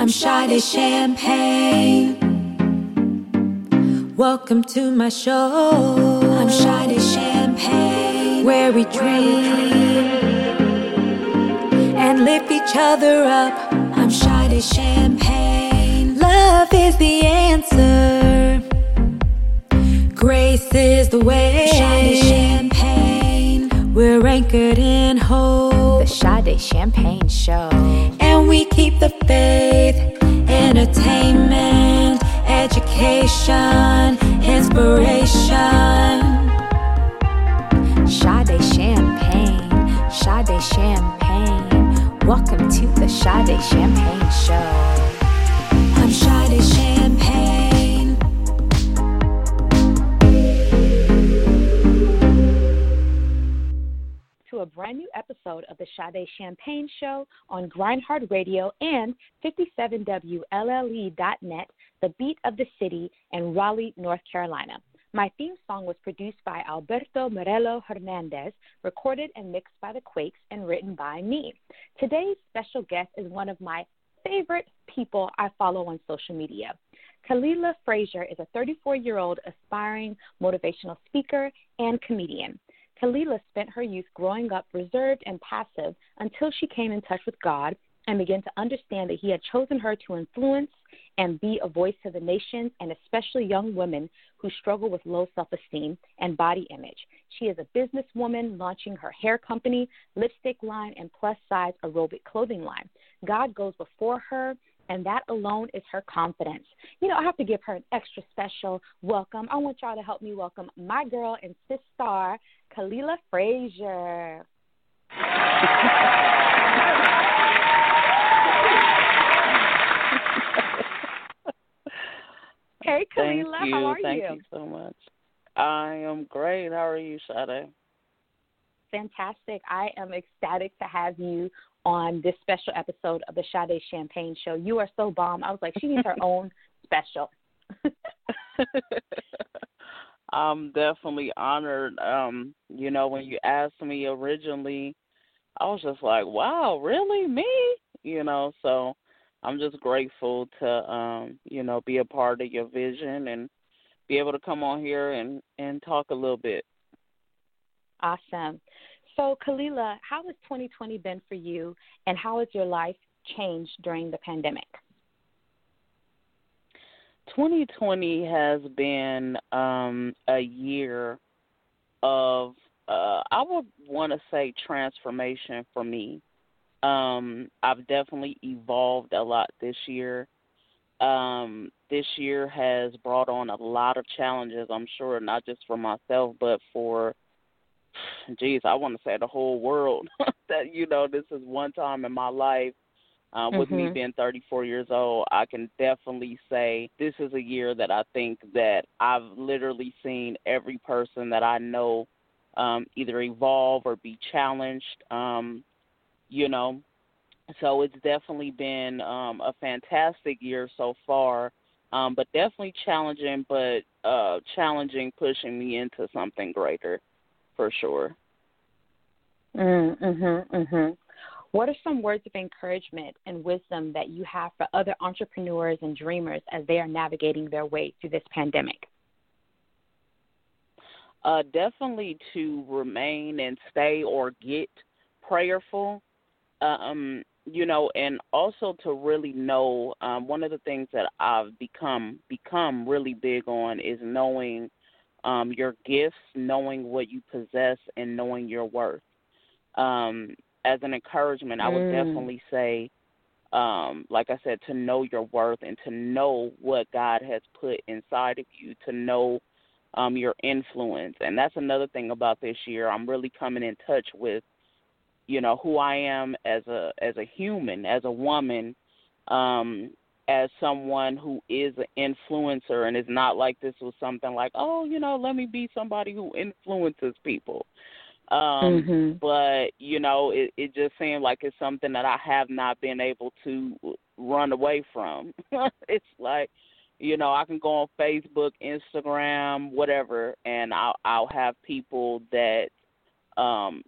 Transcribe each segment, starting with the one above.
I'm Sade Champagne. Welcome to my show. I'm Sade Champagne, where we dream and lift each other up. I'm Sade Champagne. Love is the answer. Grace is the way. Sade Champagne. We're anchored in hope. The Sade Champagne Show. We keep the faith. Entertainment, education, inspiration. Sade Champagne. Sade Champagne. Welcome to the Sade Champagne Show. I'm Sade Champagne. A brand new episode of the Sade Champagne Show on Grindhard Radio and 57WLLE.net, the beat of the city in Raleigh, North Carolina. My theme song was produced by Alberto Morello Hernandez, recorded and mixed by the Quakes, and written by me. Today's special guest is one of my favorite people I follow on social media. Khalilah Frazier is a 34 year old aspiring motivational speaker and comedian. Khalilah spent her youth growing up reserved and passive until she came in touch with God and began to understand that He had chosen her to influence and be a voice to the nations and especially young women who struggle with low self esteem and body image. She is a businesswoman launching her hair company, lipstick line, and plus size aerobic clothing line. God goes before her and that alone is her confidence. You know, I have to give her an extra special welcome. I want y'all to help me welcome my girl and sis star, Khalilah Frazier. hey, Thank Khalilah, you. how are Thank you? Thank you so much. I am great. How are you, Sade? Fantastic. I am ecstatic to have you on this special episode of the Sade Champagne Show. You are so bomb. I was like, she needs her own special. I'm definitely honored. Um, you know, when you asked me originally, I was just like, "Wow, really? Me?" You know, so I'm just grateful to um, you know, be a part of your vision and be able to come on here and and talk a little bit. Awesome. So, Khalilah, how has 2020 been for you, and how has your life changed during the pandemic? 2020 has been um, a year of, uh, I would want to say, transformation for me. Um, I've definitely evolved a lot this year. Um, this year has brought on a lot of challenges, I'm sure, not just for myself, but for, geez, I want to say the whole world. that, you know, this is one time in my life uh, with me Mhm. being 34 years old, I can definitely say this is a year that I think that I've literally seen every person that I know um, either evolve or be challenged. Um, you know, so it's definitely been um, a fantastic year so far, um, but definitely challenging, but uh, challenging, pushing me into something greater, for sure. Mm-hmm, mm-hmm. What are some words of encouragement and wisdom that you have for other entrepreneurs and dreamers as they are navigating their way through this pandemic? uh, definitely to remain and stay or get prayerful. Um, you know, and also to really know. Um, one of the things that I've become become really big on is knowing um, your gifts, knowing what you possess, and knowing your worth. Um, as an encouragement, I would Mm. definitely say, um, like I said, to know your worth and to know what God has put inside of you, to know um, your influence. And that's another thing about this year. I'm really coming in touch with, you know, who I am as a as a human, as a woman, um, as someone who is an influencer and it's not like this was something like, oh, you know, let me be somebody who influences people. Um, Mhm. but you know, it, it just seemed like it's something that I have not been able to run away from. it's like, you know, I can go on Facebook, Instagram, whatever, and I'll I'll have people that um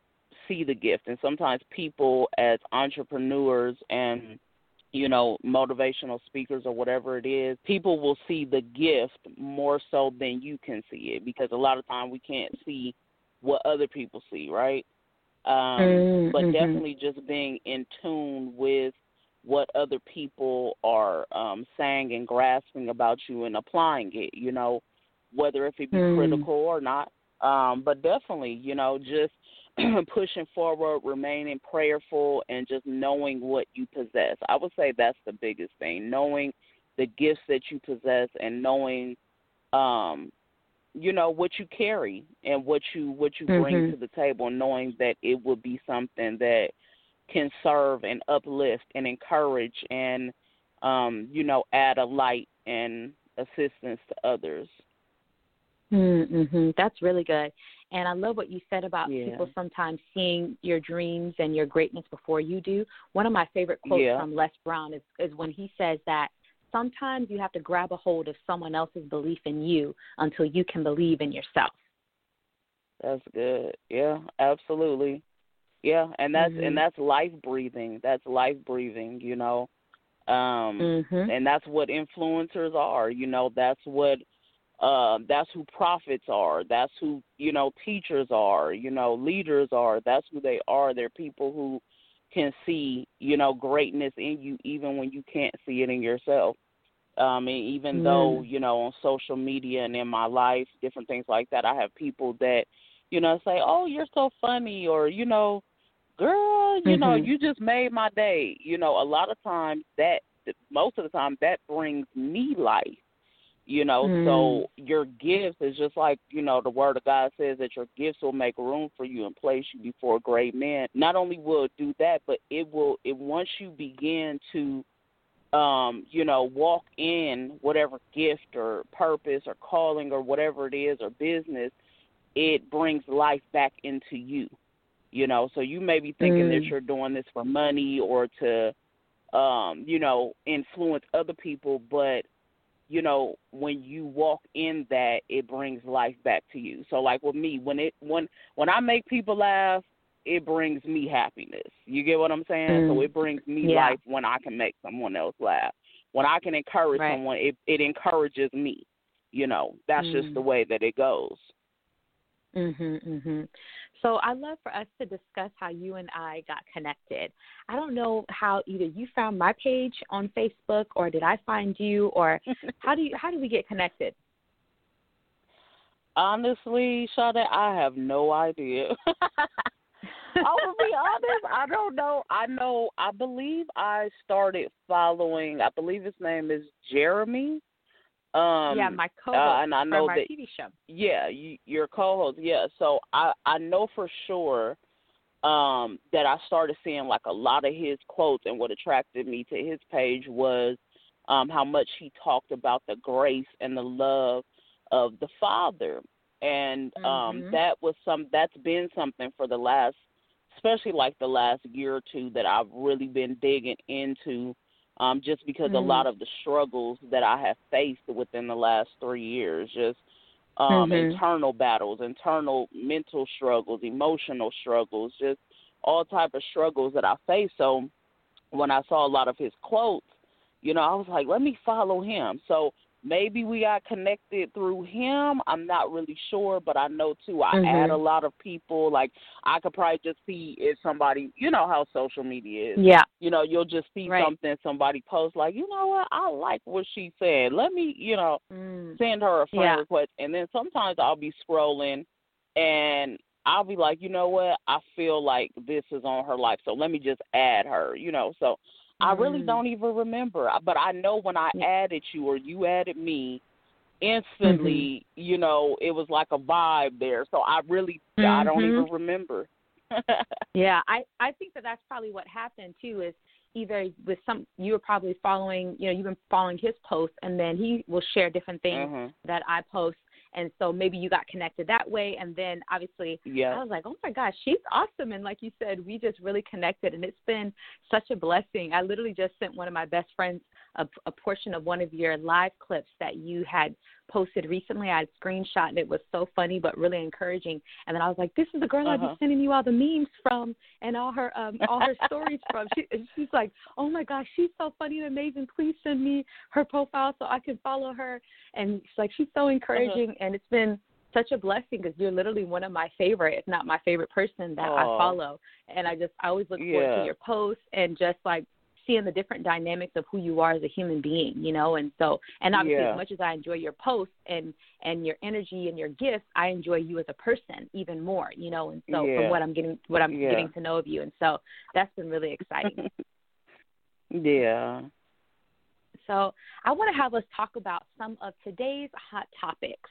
see the gift and sometimes people as entrepreneurs and you know, motivational speakers or whatever it is, people will see the gift more so than you can see it because a lot of time we can't see what other people see, right? Um, mm-hmm. But definitely just being in tune with what other people are um, saying and grasping about you and applying it, you know, whether if it be mm. critical or not. Um, but definitely, you know, just pushing forward, remaining prayerful, and just knowing what you possess. I would say that's the biggest thing: knowing the gifts that you possess and knowing, um, you know, what you carry and what you what you bring mm-hmm. to the table, knowing that it will be something that can serve and uplift and encourage and, um, you know, add a light and assistance to others. Mm-hmm. That's really good. And I love what you said about yeah. people sometimes seeing your dreams and your greatness before you do. One of my favorite quotes yeah. from Les Brown is, is when he says that sometimes you have to grab a hold of someone else's belief in you until you can believe in yourself. That's good. Yeah, absolutely. Yeah, and that's mm-hmm. and that's life breathing. That's life breathing, you know. Um mm-hmm. and that's what influencers are, you know, that's what uh, that's who prophets are. That's who you know teachers are. You know leaders are. That's who they are. They're people who can see you know greatness in you even when you can't see it in yourself. Um, and even mm. though you know on social media and in my life, different things like that, I have people that you know say, "Oh, you're so funny," or you know, "Girl, you mm-hmm. know, you just made my day." You know, a lot of times that most of the time that brings me life you know mm. so your gifts is just like you know the word of god says that your gifts will make room for you and place you before great men not only will it do that but it will it once you begin to um you know walk in whatever gift or purpose or calling or whatever it is or business it brings life back into you you know so you may be thinking mm. that you're doing this for money or to um you know influence other people but you know when you walk in that it brings life back to you so like with me when it when when i make people laugh it brings me happiness you get what i'm saying mm. so it brings me yeah. life when i can make someone else laugh when i can encourage right. someone it it encourages me you know that's mm. just the way that it goes Mhm, mhm. So I'd love for us to discuss how you and I got connected. I don't know how either you found my page on Facebook or did I find you or how do you how do we get connected? Honestly, Sade, I have no idea. I will be honest, I don't know. I know I believe I started following I believe his name is Jeremy um, yeah, my co-host uh, and I know that, TV show. Yeah, you, your co-host. Yeah, so I I know for sure um, that I started seeing like a lot of his quotes, and what attracted me to his page was um, how much he talked about the grace and the love of the Father, and um, mm-hmm. that was some that's been something for the last, especially like the last year or two that I've really been digging into um, just because mm-hmm. a lot of the struggles that I have faced within the last three years, just um, mm-hmm. internal battles, internal mental struggles, emotional struggles, just all type of struggles that I face. So when I saw a lot of his quotes, you know, I was like, let me follow him. So maybe we got connected through him. I'm not really sure, but I know too. I mm-hmm. add a lot of people. Like I could probably just see if somebody, you know how social media is. Yeah. You know, you'll just see right. something somebody posts like, you know what, I like what she said. Let me, you know, mm. send her a friend yeah. request. And then sometimes I'll be scrolling, and I'll be like, you know what, I feel like this is on her life, so let me just add her. You know, so I really Mm. don't even remember, but I know when I added you or you added me, instantly, mm-hmm. you know, it was like a vibe there. So I really, mm-hmm. I don't even remember. yeah, I I think that that's probably what happened too. Is either with some you were probably following, you know, you've been following his posts, and then he will share different things mm-hmm. that I post, and so maybe you got connected that way. And then obviously yeah. i was like oh my gosh she's awesome. And like you said we just really connected. And it's been such a blessing. I literally just sent one of my best friends a, a portion of one of your live clips that you had posted recently. I had screenshot and it was so funny but really encouraging. And then I was like, "This is the girl uh-huh. I've been sending you all the memes from and all her um all her stories from." She, she's like, "Oh my gosh, she's so funny and amazing. Please send me her profile so I can follow her." And she's like, "She's so Uh-huh. encouraging," and it's been such a blessing because you're literally one of my favorite, if not my favorite person that I follow. And I just I always look forward Yeah. to your posts and just like seeing the different dynamics of who you are as a human being, you know. And so, and obviously, Yeah. as much as I enjoy your posts and and your energy and your gifts, I enjoy you as a person even more, you know. And so, Yeah. from what I'm getting, what I'm Yeah. getting to know of you, and so that's been really exciting. yeah. So I want to have us talk about some of today's hot topics.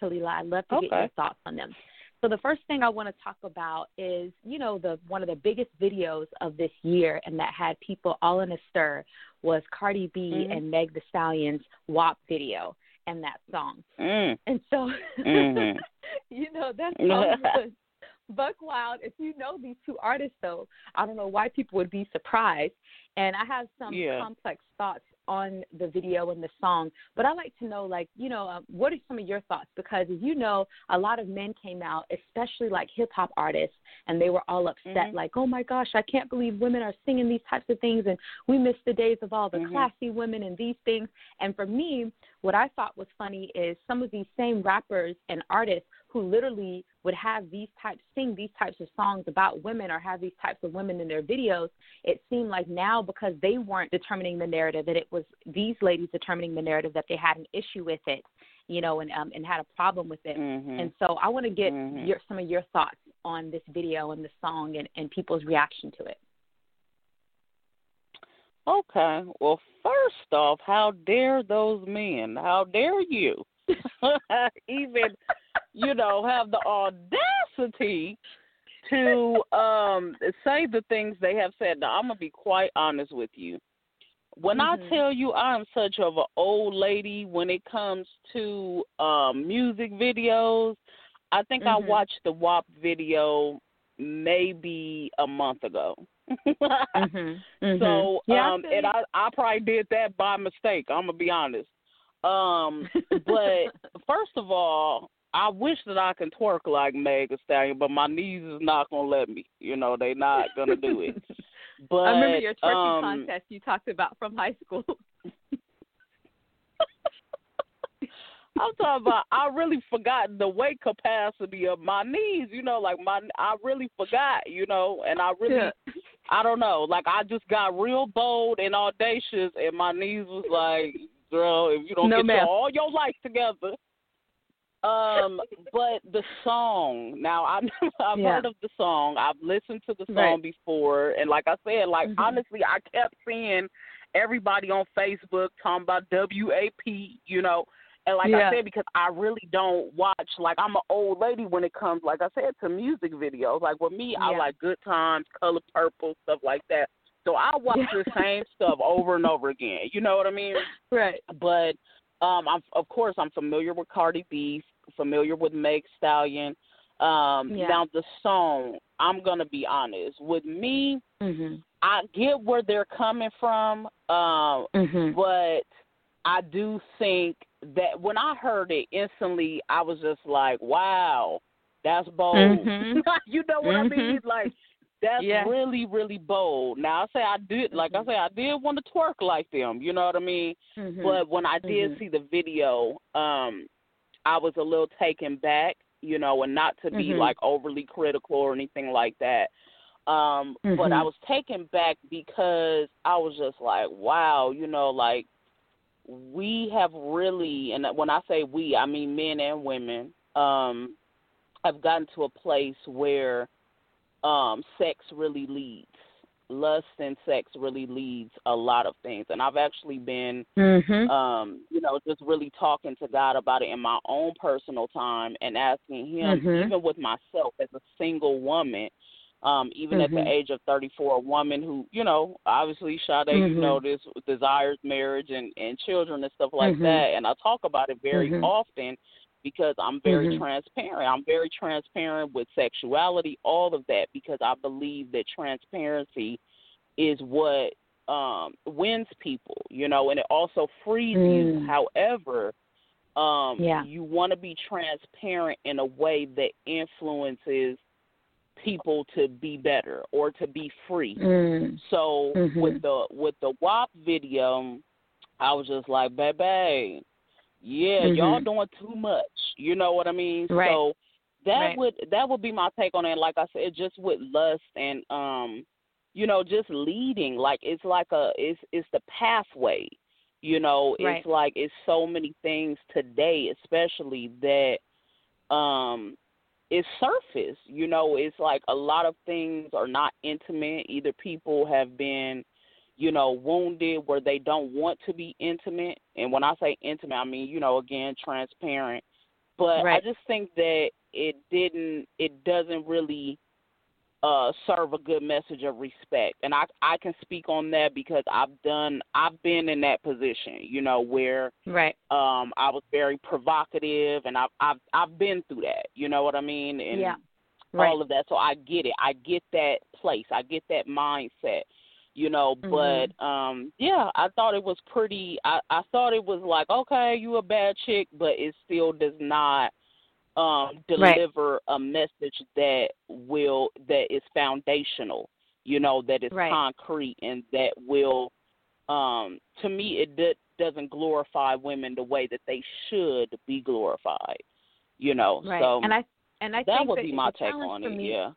Khalilah, I'd love to get your thoughts on them. So the first thing I want to talk about is, you know, the one of the biggest videos of this year and that had people all in a stir was Cardi B Mhm. and Meg Thee Stallion's WAP video and that song. Mm. And so Mhm. you know, that song was Buck Wild. If you know these two artists though, I don't know why people would be surprised. And I have some Yeah. complex thoughts on the video and the song, but I like to know, like, you know, um, what are some of your thoughts? Because as you know, a lot of men came out, especially like hip hop artists, and they were all upset, Mhm. like, oh my gosh, I can't believe women are singing these types of things, and we miss the days of all the Mhm. classy women and these things. And for me, what I thought was funny is some of these same rappers and artists who literally would have these types sing these types of songs about women or have these types of women in their videos it seemed like now because they weren't determining the narrative that it was these ladies determining the narrative that they had an issue with it you know and um and had a problem with it Mhm. and so i want to get Mhm. your some of your thoughts on this video and the song and and people's reaction to it Okay. Well, first off, how dare those men? How dare you? Even, you know, have the audacity to um say the things they have said. Now, I'm gonna be quite honest with you. When Mhm. I tell you I'm such of an old lady when it comes to um music videos, I think I Mhm. watched the WAP video maybe a month ago. mhm So yeah, um I and. I I probably did that by mistake. I'm gonna be honest. Um but first of all, I wish that I can twerk like Meg Thee Stallion, but my knees is not gonna let me. You know, they not gonna do it. But I remember your twerking um, contest you talked about from high school. I'm talking about I really forgot the weight capacity of my knees, you know, like my I really forgot, you know, and I really Yeah. I don't know, like I just got real bold and audacious and my knees was like, girl, if you don't No, get your, all your life together. Um, but the song now I I've Yeah. heard of the song. I've listened to the song Right. before and like I said, like Mhm. honestly I kept seeing everybody on Facebook talking about WAP, you know. And like Yeah. I said, because I really don't watch like I'm an old lady when it comes, like I said, to music videos. Like with me, I like Good Times, Color Purple, stuff like that. So I watch Yeah. the same stuff over and over again. You know what I mean? Right. But um, I'm of course I'm familiar with Cardi B, familiar with Meg Stallion. Um, Yeah. Now the song, I'm gonna be honest. With me, Mhm. I get where they're coming from. Um, Mhm. but I do think that when I heard it instantly, I was just like, "Wow, that's bold." Mhm. you know what I mean? Mhm. Like that's Yeah. really, really bold. Now I say I did, like I Mhm. say, I did want to twerk like them. You know what I mean? Mhm. But when I did Mhm. see the video, um, I was a little taken back. You know, and not to be Mhm. like overly critical or anything like that. Um, but I Mhm. was taken back because I was just like, wow, you know, like we have really, and when I say we, I mean men and women, um, have gotten to a place where um, sex really leads. Lust and sex really leads a lot of things, and I've actually been Mhm. um, you know, just really talking to God about it in my own personal time and asking Him, Mhm. even with myself as a single woman, um, even at the Mhm. age of 34, a woman who, you know, obviously, Sade, you Mhm. know this, desires marriage and, and children and stuff like Mhm. that. And I talk about it very Mhm. often because I'm very Mhm. transparent. I'm very transparent with sexuality, all of that, because I believe that transparency is what um wins people, you know, and it also frees you. Mm. However, Um, Yeah. You want to be transparent in a way that influences people to be better or to be free. Mm. So Mhm. with the with the WAP video, I was just like, baby, yeah, y'all Mhm. doing too much. You know what I mean? Right. So that Right. would that would be my take on it. Like I said, just with lust and um, you know, just leading. Like it's like a it's it's the pathway. You know, Right. it's like it's so many things today, especially that um it's surface. You know, it's like a lot of things are not intimate. Either people have been, you know, wounded where they don't want to be intimate. And when I say intimate, I mean, you know, again, transparent. But I just think that it didn't it doesn't really uh serve a good message of respect. And I I can speak on that because I've done I've been in that position, you know, where Right. um I was very provocative and I've I've I've been through that. You know what I mean? And yeah. Right. all of that. So I get it. I get that place. I get that mindset. You know, Mhm. but um yeah, I thought it was pretty I, I thought it was like, okay, you a bad chick, but it still does not um Right. deliver a message that will that is foundational, you know, that is Right. concrete and that will um to me it d- doesn't glorify women the way that they should be glorified. You know. Right. So and I and I think that would be my take on it. me, Yeah.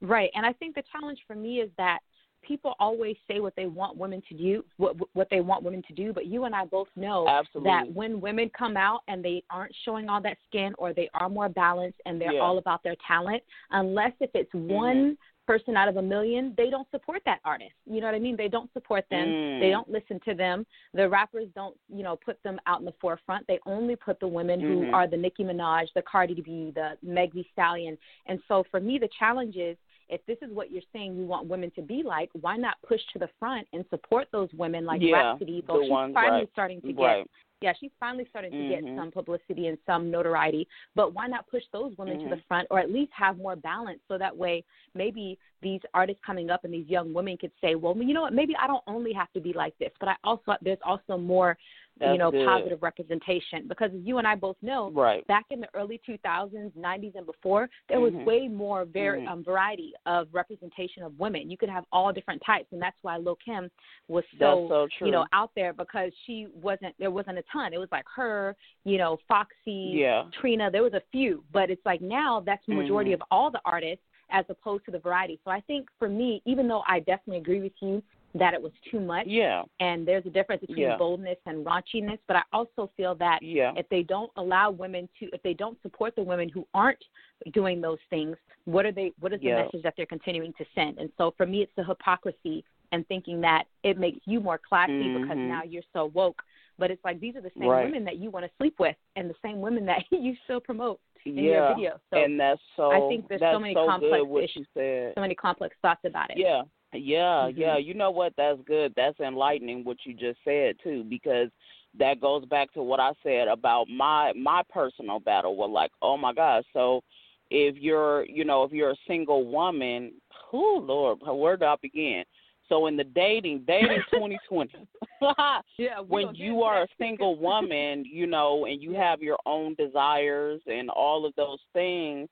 Right. And I think the challenge for me is that people always say what they want women to do, what what they want women to do, but you and I both know Absolutely. that when women come out and they aren't showing all that skin or they are more balanced and they're Yeah. all about their talent, unless if it's Mm-hmm. one person out of a million, they don't support that artist. You know what I mean? They don't support them. Mm. They don't listen to them. The rappers don't, you know, put them out in the forefront. They only put the women Mhm. who are the Nicki Minaj, the Cardi B, the Meg Thee Stallion. And so for me, the challenge is if this is what you're saying you want women to be like, why not push to the front and support those women like Yeah, Rapsody? So she's ones, finally right. starting to get Right. yeah, she's finally starting to get Mhm. some publicity and some notoriety. But why not push those women to the Mhm. front, or at least have more balance, so that way maybe these artists coming up and these young women could say, well, you know what, maybe I don't only have to be like this, but I also there's also more, you know, good. positive representation because you and I both know, Right. back in the early 2000s, 90s, and before, there was Mhm. way more very Mhm. um, variety of representation of women. You could have all different types, and that's why Lil Kim was That's so true. you know out there because she wasn't there wasn't a ton. It was like her, you know, Foxy, Yeah. Trina. There was a few, but it's like now that's the majority Mhm. of all the artists as opposed to the variety. So I think for me, even though I definitely agree with you that it was too much, Yeah. and there's a difference between Yeah. boldness and raunchiness, but I also feel that Yeah. if they don't allow women to if they don't support the women who aren't doing those things what are they what is the message that they're continuing to send and so for me it's the hypocrisy and thinking that it makes you more classy because Mhm. now you're so woke but it's like these are the same Right. women that you want to sleep with and the same women that you still promote in yeah. your video so and that's so I think there's so many so complex good issues. so many complex thoughts about it Yeah. Yeah, Mhm. yeah. You know what? That's good. That's enlightening what you just said too, because that goes back to what I said about my my personal battle. Well, like, oh my gosh. So if you're, you know, if you're a single woman, who Lord, where do I begin? So in the dating, dating 2020. yeah when you are a single woman, you know, and you have your own desires and all of those things,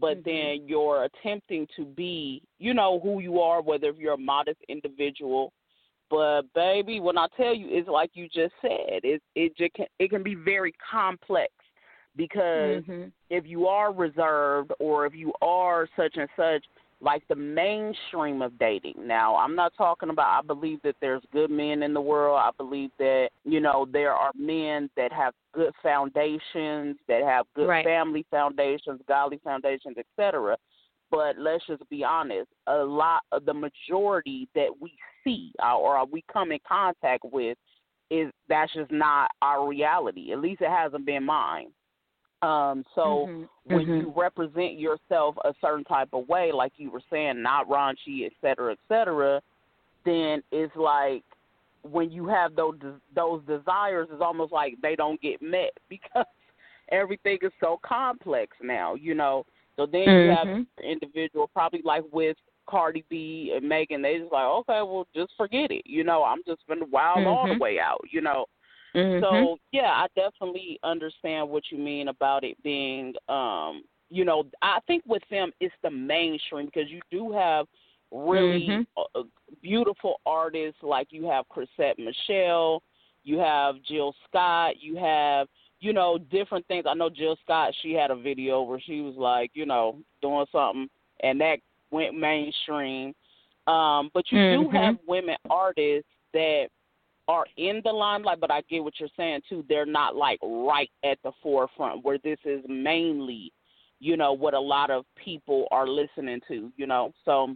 but Mhm. then you're attempting to be, you know, who you are, whether if you're a modest individual. But baby, when I tell you, it's like you just said, it it just can, it can be very complex because Mhm. if you are reserved or if you are such and such, like the mainstream of dating. Now, I'm not talking about, I believe that there's good men in the world. I believe that, you know, there are men that have good foundations, that have good Right. family foundations, godly foundations, etc. But let's just be honest, a lot of the majority that we see uh, or we come in contact with is that's just not our reality. At least it hasn't been mine. Um, so Mhm. when Mhm. you represent yourself a certain type of way, like you were saying, not raunchy, et cetera, et cetera, then it's like when you have those those desires, it's almost like they don't get met because everything is so complex now, you know. So then you have Mhm. an individual, probably like with Cardi B and Megan, they just like, okay, well, just forget it, you know. I'm just gonna wild all the Mhm. way out, you know. Mm-hmm. So yeah, I definitely understand what you mean about it being um you know, I think with them it's the mainstream because you do have really Mhm. uh, beautiful artists like you have Chrisette Michele, you have Jill Scott, you have you know different things. I know Jill Scott, she had a video where she was like, you know, doing something and that went mainstream. Um, but you do Mhm. have women artists that are in the limelight, but I get what you're saying too. They're not like right at the forefront where this is mainly, you know, what a lot of people are listening to, you know. So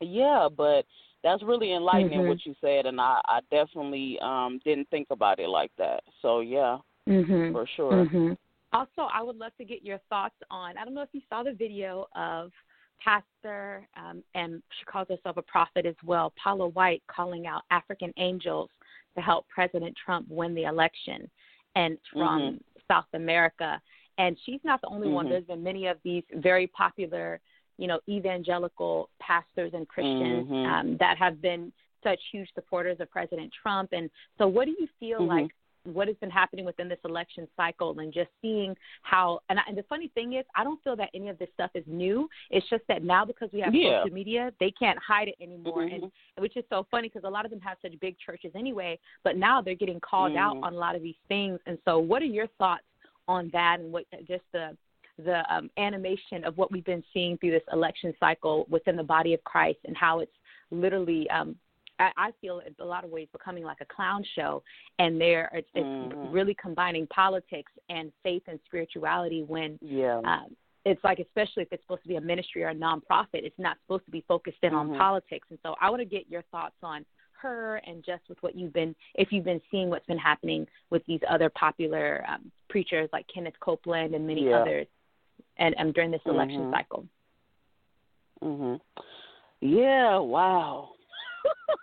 yeah, but that's really enlightening Mhm. what you said and I, I definitely um didn't think about it like that. So yeah, Mhm. for sure. Mhm. Also, I would love to get your thoughts on. I don't know if you saw the video of pastor, um, and she calls herself a prophet as well, Paula White, calling out African angels to help President Trump win the election, and from South America. And she's not the only one. Mhm. There's been many of these very popular, you know, evangelical pastors and Christians Mhm. um, that have been such huge supporters of President Trump. And so, what do you feel Mhm. like? What has been happening within this election cycle and just seeing how and, I, and the funny thing is I don't feel that any of this stuff is new. It's just that now because we have Yeah. social media, they can't hide it anymore Mhm. and which is so funny because a lot of them have such big churches anyway, but now they're getting called out Mhm. on a lot of these things. And so what are your thoughts on that and what just the the um, animation of what we've been seeing through this election cycle within the body of Christ and how it's literally um, I, I feel in a lot of ways becoming like a clown show, and there it's, it's Mhm. really combining politics and faith and spirituality when Yeah. um, it's like especially if it's supposed to be a ministry or a nonprofit, it's not supposed to be focused in Mhm. on politics. And so I want to get your thoughts on her and just with what you've been if you've been seeing what's been happening with these other popular um, preachers like Kenneth Copeland and many Yeah. others, and um, during this election Mhm. cycle. Mhm. Yeah, wow.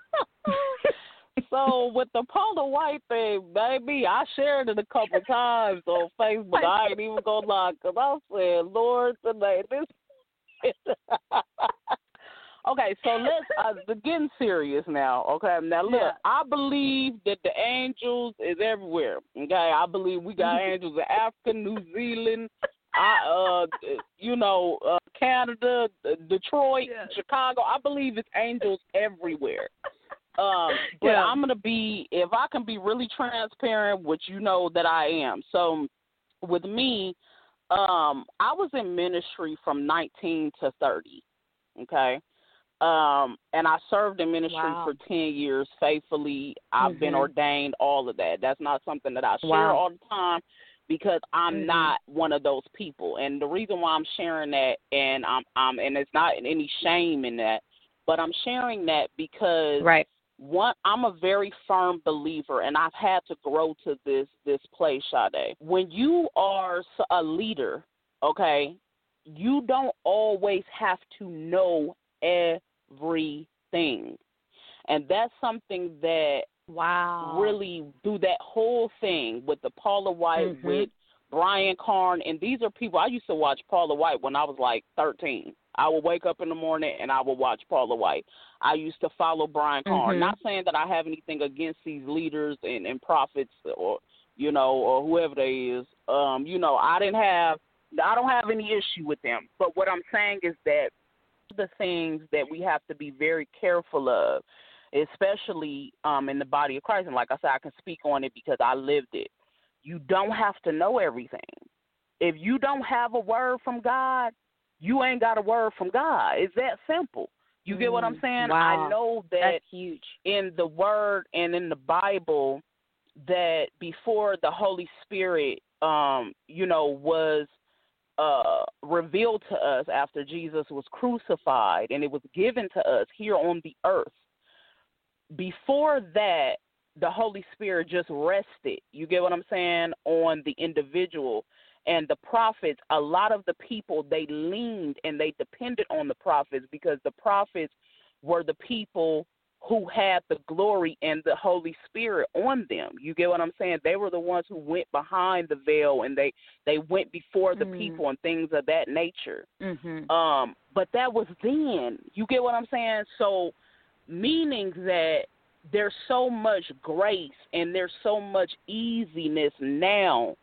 so with the Paula White thing, baby, I shared it a couple times on Facebook. I ain't even gonna lie, cause I said, Lord, today this. okay, so let's uh, getting serious now. Okay, now look, Yeah. I believe that the angels is everywhere. Okay, I believe we got angels in Africa, New Zealand, I uh, you know, uh, Canada, Detroit, Yeah. Chicago. I believe it's angels everywhere. Um, but Yeah. I'm gonna be if I can be really transparent, which you know that I am. So with me, um, I was in ministry from 19 to 30. Okay. Um, and I served in ministry Wow. for 10 years faithfully. I've been Mhm. ordained, all of that. That's not something that I share Wow. all the time because I'm Mhm. not one of those people. And the reason why I'm sharing that and I'm I'm and it's not any shame in that, but I'm sharing that because Right. One I'm a very firm believer and I've had to grow to this this place, Sade. When you are a leader, okay, you don't always have to know everything. And that's something that Wow. really do that whole thing with the Paula White, Mhm. with Brian Carn, and these are people I used to watch Paula White when I was like 13. I would wake up in the morning and I would watch Paula White. I used to follow Brian Carn. Mhm. Not saying that I have anything against these leaders and, and prophets or you know or whoever they is. Um, you know, I didn't have I don't have any issue with them. But what I'm saying is that the things that we have to be very careful of, especially um, in the body of Christ. And like I said, I can speak on it because I lived it. You don't have to know everything. If you don't have a word from God, you ain't got a word from God. It's that simple. You get what I'm Mm, saying? wow. I know that That's huge. in the word and in the Bible that before the Holy Spirit um, you know, was uh revealed to us after Jesus was crucified and it was given to us here on the earth. Before that, the Holy Spirit just rested. You get what I'm saying on the individual and the prophets, a lot of the people they leaned and they depended on the prophets because the prophets were the people who had the glory and the Holy Spirit on them. You get what I'm saying? They were the ones who went behind the veil and they they went before the Mm. people and things of that nature. Mhm. Um, but that was then. You get what I'm saying? So, meaning that there's so much grace and there's so much easiness now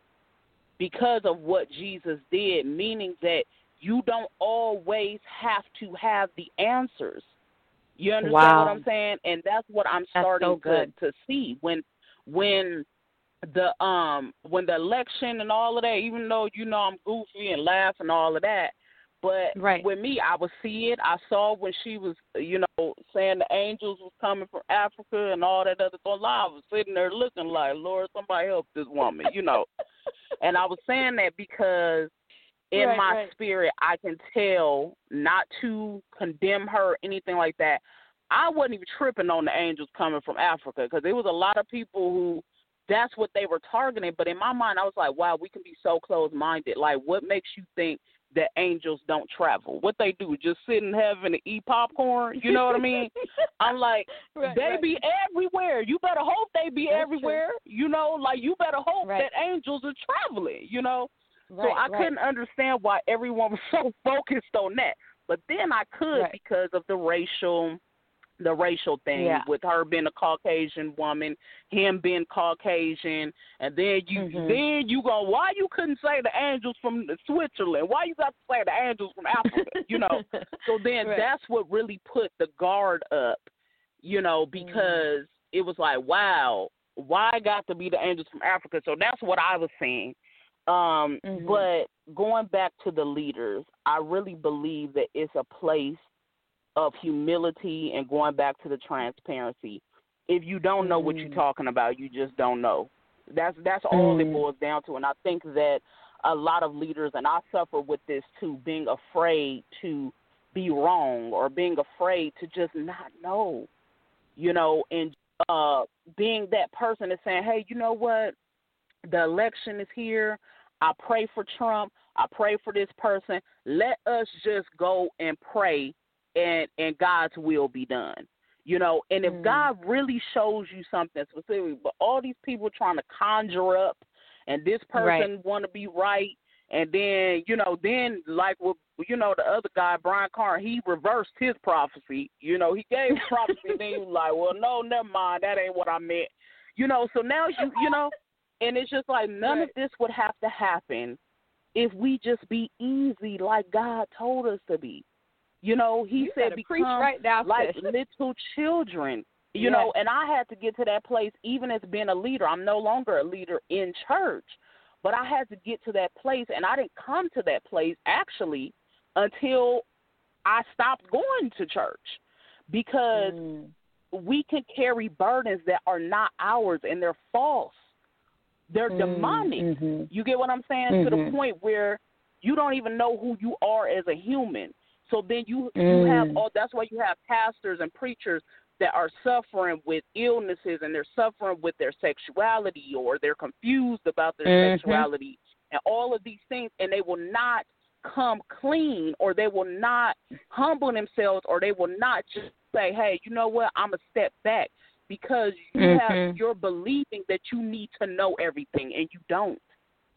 because of what Jesus did, meaning that you don't always have to have the answers. You understand wow. what I'm saying? And that's what I'm starting so to to see when when the um when the election and all of that, even though you know I'm goofy and laugh and all of that, but right. with me, I would see it. I saw when she was, you know, saying the angels was coming from Africa and all that other stuff. I was sitting there looking like, Lord, somebody help this woman, you know. And I was saying that because in right, my right. spirit, I can tell not to condemn her or anything like that. I wasn't even tripping on the angels coming from Africa because there was a lot of people who that's what they were targeting. But in my mind, I was like, wow, we can be so close minded. Like, what makes you think that angels don't travel? What they do, just sit in heaven and eat popcorn? You know what I mean? I'm like, right, they right. be everywhere. You better hope they be That's everywhere. You know, like you better hope Right. that angels are traveling. You know, so I couldn't understand why everyone was so focused on that. But then I could because of the racial the racial thing Yeah. with her being a Caucasian woman, him being Caucasian, and then you Mhm. then you go, why you couldn't say the angels from Switzerland? Why you got to say the angels from Africa? you know. So then Right. that's what really put the guard up, you know, Mm-hmm. because it was like, wow, why got to be the angels from Africa? So that's what I was saying. Um, Mhm. But going back to the leaders, I really believe that it's a place of humility and going back to the transparency. If you don't know what you're Mm. talking about, you just don't know. That's that's all it Mm. boils down to. And I think that a lot of leaders, and I suffer with this too, being afraid to be wrong or being afraid to just not know, you know, and uh being that person that's saying, hey, you know what, the election is here. I pray for Trump. I pray for this person. Let us just go and pray and and God's will be done. You know, and if Mm. God really shows you something specific, but all these people trying to conjure up and this person want to be right and then, you know, then like with you know, the other guy, Brian Carr, he reversed his prophecy. You know, he gave prophecy, then he was like, Well, no, never mind, that ain't what I meant. You know, so now you you know, and it's just like none of this would have to happen if we just be easy like God told us to be. You know, he You said become right now, like little children. You Yes. know, and I had to get to that place even as being a leader. I'm no longer a leader in church, but I had to get to that place and I didn't come to that place actually until I stopped going to church because Mm. we can carry burdens that are not ours and they're false. They're Mm, demonic. mhm. You get what I'm saying? To the Mhm. point where you don't even know who you are as a human. So then you you have Mm. all that's why you have pastors and preachers that are suffering with illnesses and they're suffering with their sexuality or they're confused about their Mhm. sexuality and all of these things and they will not come clean or they will not humble themselves or they will not just say, Hey, you know what, I'm a step back because you have Mhm. you're believing that you need to know everything and you don't.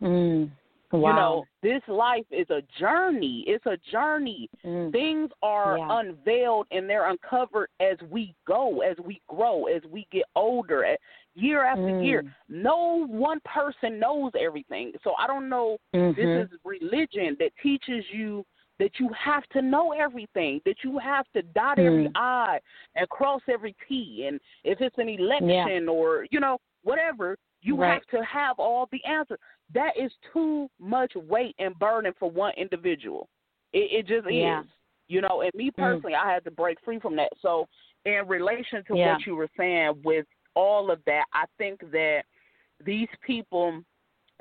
Mm. Wow. You know, this life is a journey. It's a journey. Mm. Things are Yeah. unveiled and they're uncovered as we go, as we grow, as we get older, year after year. Mm. No one person knows everything. So I don't know. Mhm. This is religion that teaches you that you have to know everything, that you have to dot every Mm. I and cross every T. And if it's an election or, you know, whatever, you Right. have to have all the answers. That is too much weight and burden for one individual. It, it just Yeah. is. You know, and me mm. personally, I had to break free from that. So, in relation to Yeah. what you were saying with all of that, I think that these people,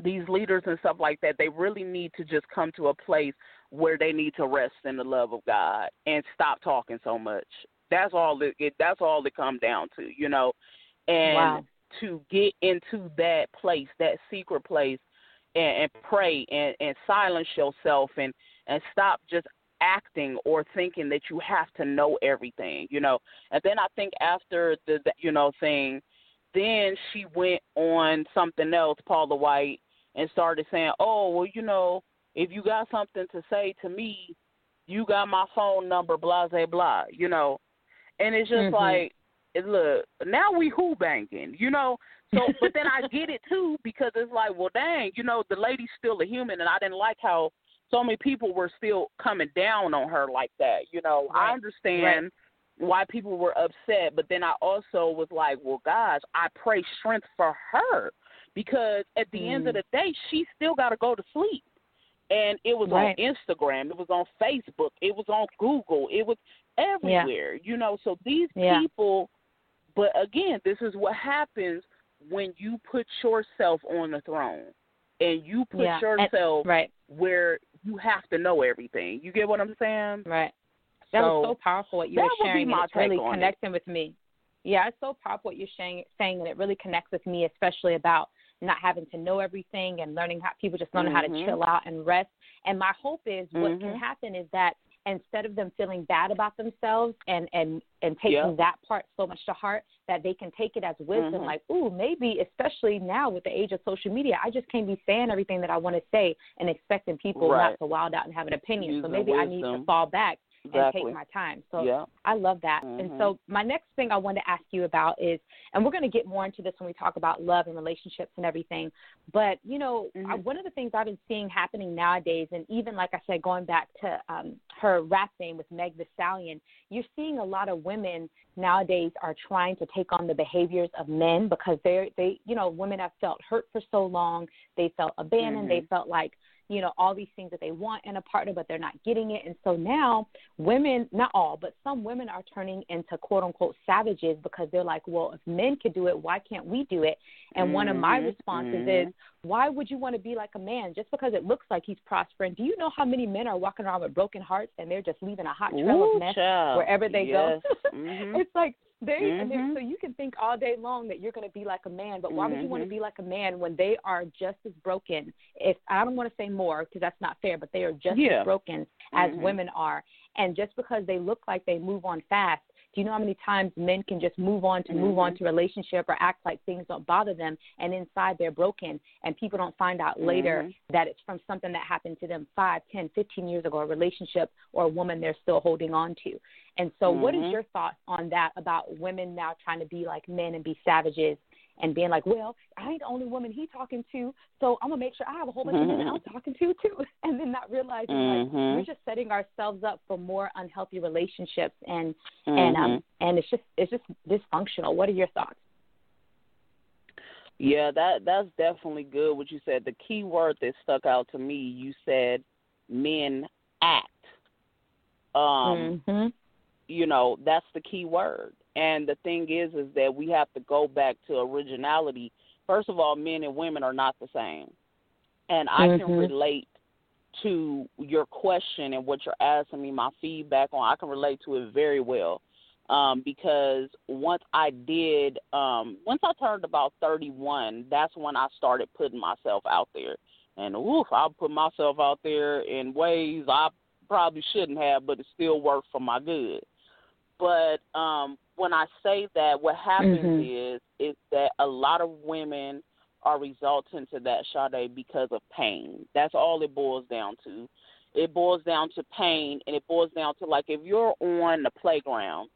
these leaders and stuff like that, they really need to just come to a place where they need to rest in the love of God and stop talking so much. That's all it, it that's all it comes down to, you know. And Wow. to get into that place, that secret place and, and pray and, and silence yourself and, and stop just acting or thinking that you have to know everything, you know. And then I think after the, the you know thing, then she went on something else, Paula White, and started saying, "Oh, well, you know, if you got something to say to me, you got my phone number, blah blah blah," you know. And it's just Mhm. like look, now we who banking, you know. So, but then I get it too because it's like, well, dang, you know, the lady's still a human, and I didn't like how so many people were still coming down on her like that. You know, right. I understand. Right why people were upset, but then I also was like, well, guys, I pray strength for her because at the mm. end of the day, she still got to go to sleep. And it was right. on Instagram, it was on Facebook, it was on Google, it was everywhere, yeah. you know. So these yeah. people, but again, this is what happens when you put yourself on the throne and you put yeah. yourself and, right. where you have to know everything. You get what I'm saying? Right. That so, was so powerful what you were sharing. it's really on connecting it. with me. Yeah, it's so powerful what you're saying, saying, and it really connects with me, especially about not having to know everything and learning how people just learning mm-hmm. how to chill out and rest. And my hope is what mm-hmm. can happen is that instead of them feeling bad about themselves and and and taking yep. that part so much to heart that they can take it as wisdom mm-hmm. like ooh maybe especially now with the age of social media i just can't be saying everything that i want to say and expecting people right. not to wild out and have an opinion Using so maybe i need to fall back exactly. and take my time. So yeah. I love that. Mm-hmm. And so my next thing I want to ask you about is, and we're going to get more into this when we talk about love and relationships and everything. But you know, mm-hmm. I, one of the things I've been seeing happening nowadays, and even like I said, going back to um, her rap name with Meg Thee Stallion, you're seeing a lot of women nowadays are trying to take on the behaviors of men because they're they you know women have felt hurt for so long, they felt abandoned, mm-hmm. they felt like you know, all these things that they want in a partner, but they're not getting it. And so now women, not all, but some women are turning into quote unquote savages because they're like, well, if men could do it, why can't we do it? And mm-hmm. one of my responses mm-hmm. is, why would you want to be like a man just because it looks like he's prospering? Do you know how many men are walking around with broken hearts and they're just leaving a hot trail Ooh, of mess child. wherever they yes. go? mm-hmm. it's like they and mm-hmm. so you can think all day long that you're going to be like a man, but why would you want to Mm-hmm. be like a man when they are just as broken? If I don't want to say more because that's not fair, but they are just Yeah. as broken as Mhm. women are. And just because they look like they move on fast, do you know how many times men can just move on to move on to relationship or act like things don't bother them and inside they're broken and people don't find out later Mhm. that it's from something that happened to them five, ten, fifteen years ago, a relationship or a woman they're still holding on to. And so what is Mhm. your thoughts on that about women now trying to be like men and be savages and being like, Well, I ain't the only woman he talking to, so I'm gonna make sure I have a whole bunch of men I'm talking to too and then not realizing like Mhm. we're just setting ourselves up for more unhealthy relationships and and um Mhm. and it's just it's just dysfunctional. What are your thoughts? Yeah, that that's definitely good. What you said. The key word that stuck out to me, you said men act. Um, mm-hmm. you know, that's the key word. And the thing is, is that we have to go back to originality. First of all, men and women are not the same, and I can Mhm. relate to your question and what you're asking me. My feedback on, I can relate to it very well um, because once I did, um, once I turned about 31, that's when I started putting myself out there. And oof, I put myself out there in ways I probably shouldn't have, but it still worked for my good. But um, when I say that, what happens Mhm. is is that a lot of women are resulting to that Sade because of pain. That's all it boils down to. It boils down to pain, and it boils down to like if you're on the playground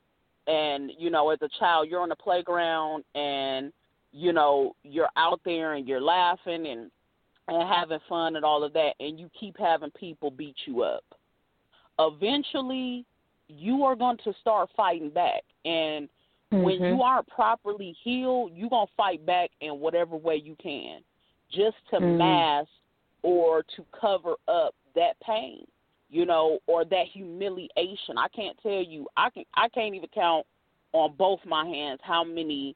and you know as a child you're on the playground and you know you're out there and you're laughing and and having fun and all of that and you keep having people beat you up eventually you are going to start fighting back and when Mhm. you aren't properly healed you're going to fight back in whatever way you can just to Mhm. mask or to cover up that pain you know, or that humiliation. I can't tell you. I can. I can't even count on both my hands how many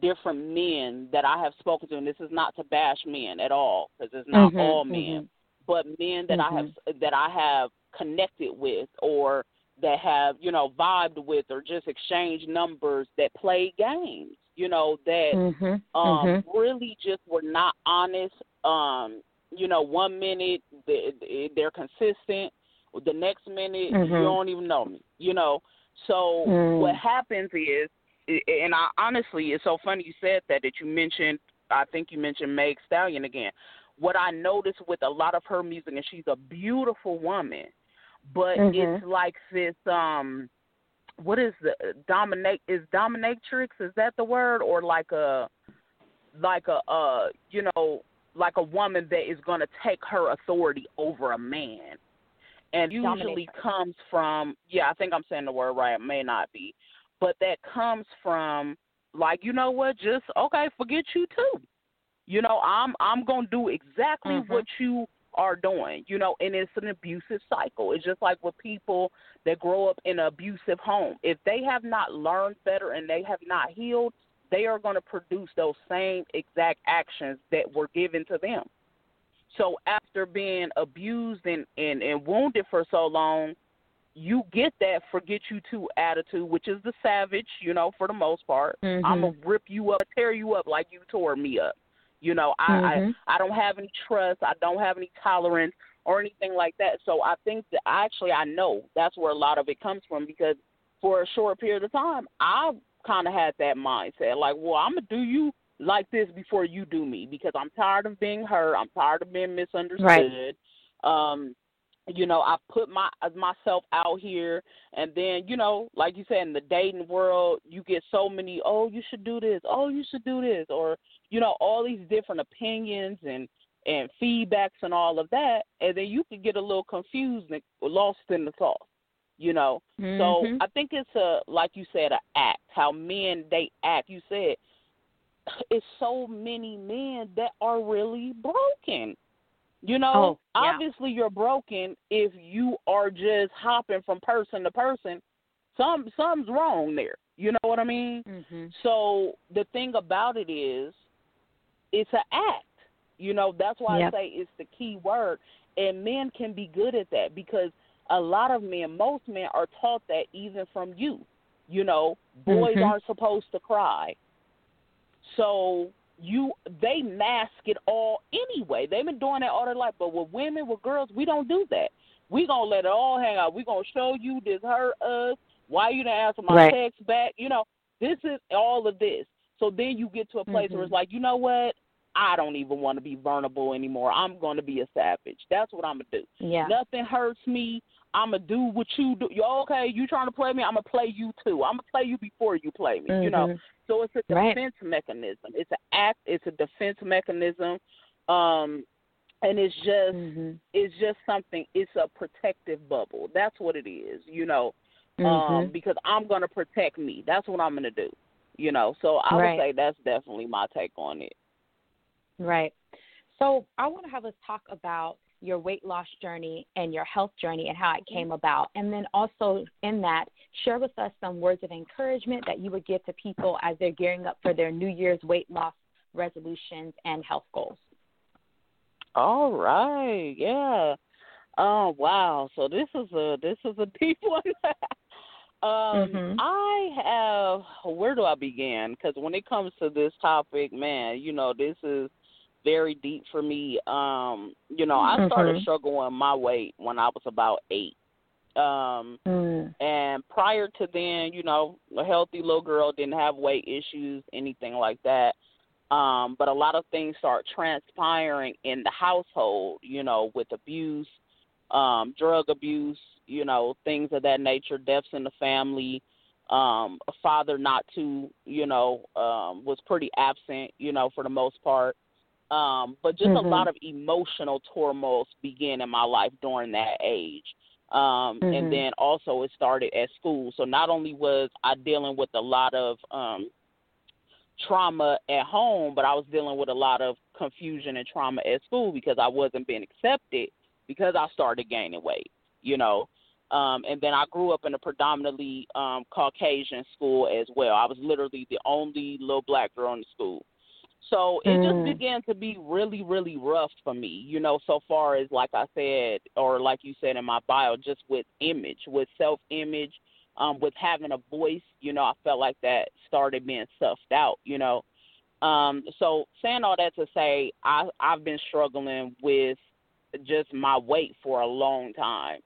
different men that I have spoken to. And this is not to bash men at all, because it's not Mhm, all mhm. men, but men that I have Mm-hmm. that I have connected with, or that have you know vibed with, or just exchanged numbers that play games. You know that Mhm. um Mhm. really just were not honest um you know one minute they, they're consistent the next minute Mhm. you don't even know me you know so Mm. what happens is and i honestly it's so funny you said that that you mentioned i think you mentioned meg stallion again what i noticed with a lot of her music and she's a beautiful woman but Mhm. it's like this um what is the dominate is dominatrix is that the word? Or like a like a uh you know like a woman that is going to take her authority over a man. And usually comes from yeah i think i'm saying the word right it may not be. But that comes from like you know what just okay forget you too. You know i'm i'm going to do exactly mm-hmm. what you are doing you know and it's an abusive cycle it's just like with people that grow up in an abusive home if they have not learned better and they have not healed they are going to produce those same exact actions that were given to them. So after being abused and, and, and wounded for so long, you get that forget you too attitude, which is the savage, you know, for the most part. Mm-hmm. I'm gonna rip you up, tear you up like you tore me up. You know, I, mm-hmm. I I don't have any trust, I don't have any tolerance or anything like that. So I think that actually I know that's where a lot of it comes from because for a short period of time I kind of had that mindset, like, well, I'm gonna do you like this before you do me because I'm tired of being hurt. I'm tired of being misunderstood. Right. Um, you know, I put my myself out here, and then you know, like you said, in the dating world, you get so many. Oh, you should do this. Oh, you should do this, or you know, all these different opinions and and feedbacks and all of that, and then you could get a little confused and lost in the thought you know. Mm-hmm. So I think it's a like you said, a act. How men they act. You said it's so many men that are really broken. You know, oh, yeah. obviously you're broken if you are just hopping from person to person. Some something's wrong there. You know what I mean? Mm-hmm. So the thing about it is, it's an act. You know, that's why yep. I say it's the key word. And men can be good at that because a lot of men, most men are taught that even from you. You know, boys mm-hmm. aren't supposed to cry. So you they mask it all anyway. They've been doing that all their life. But with women, with girls, we don't do that. We gonna let it all hang out. We gonna show you this hurt us. Why you didn't answer my right. text back? You know, this is all of this. So then you get to a place mm-hmm. where it's like, you know what? I don't even want to be vulnerable anymore. I'm going to be a savage. That's what I'm gonna do. Yeah. Nothing hurts me. I'm gonna do what you do. You okay? You trying to play me? I'm gonna play you too. I'm gonna play you before you play me. Mm-hmm. You know. So it's a defense right. mechanism. It's an act. It's a defense mechanism. Um, and it's just mm-hmm. it's just something. It's a protective bubble. That's what it is. You know. Mm-hmm. Um, because I'm gonna protect me. That's what I'm gonna do. You know. So I right. would say that's definitely my take on it. Right. So I want to have us talk about your weight loss journey and your health journey and how it came about. And then also in that, share with us some words of encouragement that you would give to people as they're gearing up for their New Year's weight loss resolutions and health goals. All right. Yeah. Oh wow. So this is a this is a deep one. um mm-hmm. I have where do I begin? Because when it comes to this topic, man, you know, this is very deep for me. Um, you know, I started mm-hmm. struggling my weight when I was about eight. Um mm. and prior to then, you know, a healthy little girl didn't have weight issues, anything like that. Um, but a lot of things start transpiring in the household, you know, with abuse, um, drug abuse, you know, things of that nature, deaths in the family, um, a father not too, you know, um, was pretty absent, you know, for the most part. Um, but just mm-hmm. a lot of emotional turmoils began in my life during that age. Um, mm-hmm. and then also it started at school. So not only was I dealing with a lot of um trauma at home, but I was dealing with a lot of confusion and trauma at school because I wasn't being accepted because I started gaining weight, you know. Um, and then I grew up in a predominantly um, Caucasian school as well. I was literally the only little black girl in the school. So it mm. just began to be really, really rough for me, you know, so far as, like I said, or like you said in my bio, just with image, with self image, um, with having a voice, you know, I felt like that started being stuffed out, you know. Um, so saying all that to say, I I've been struggling with just my weight for a long time.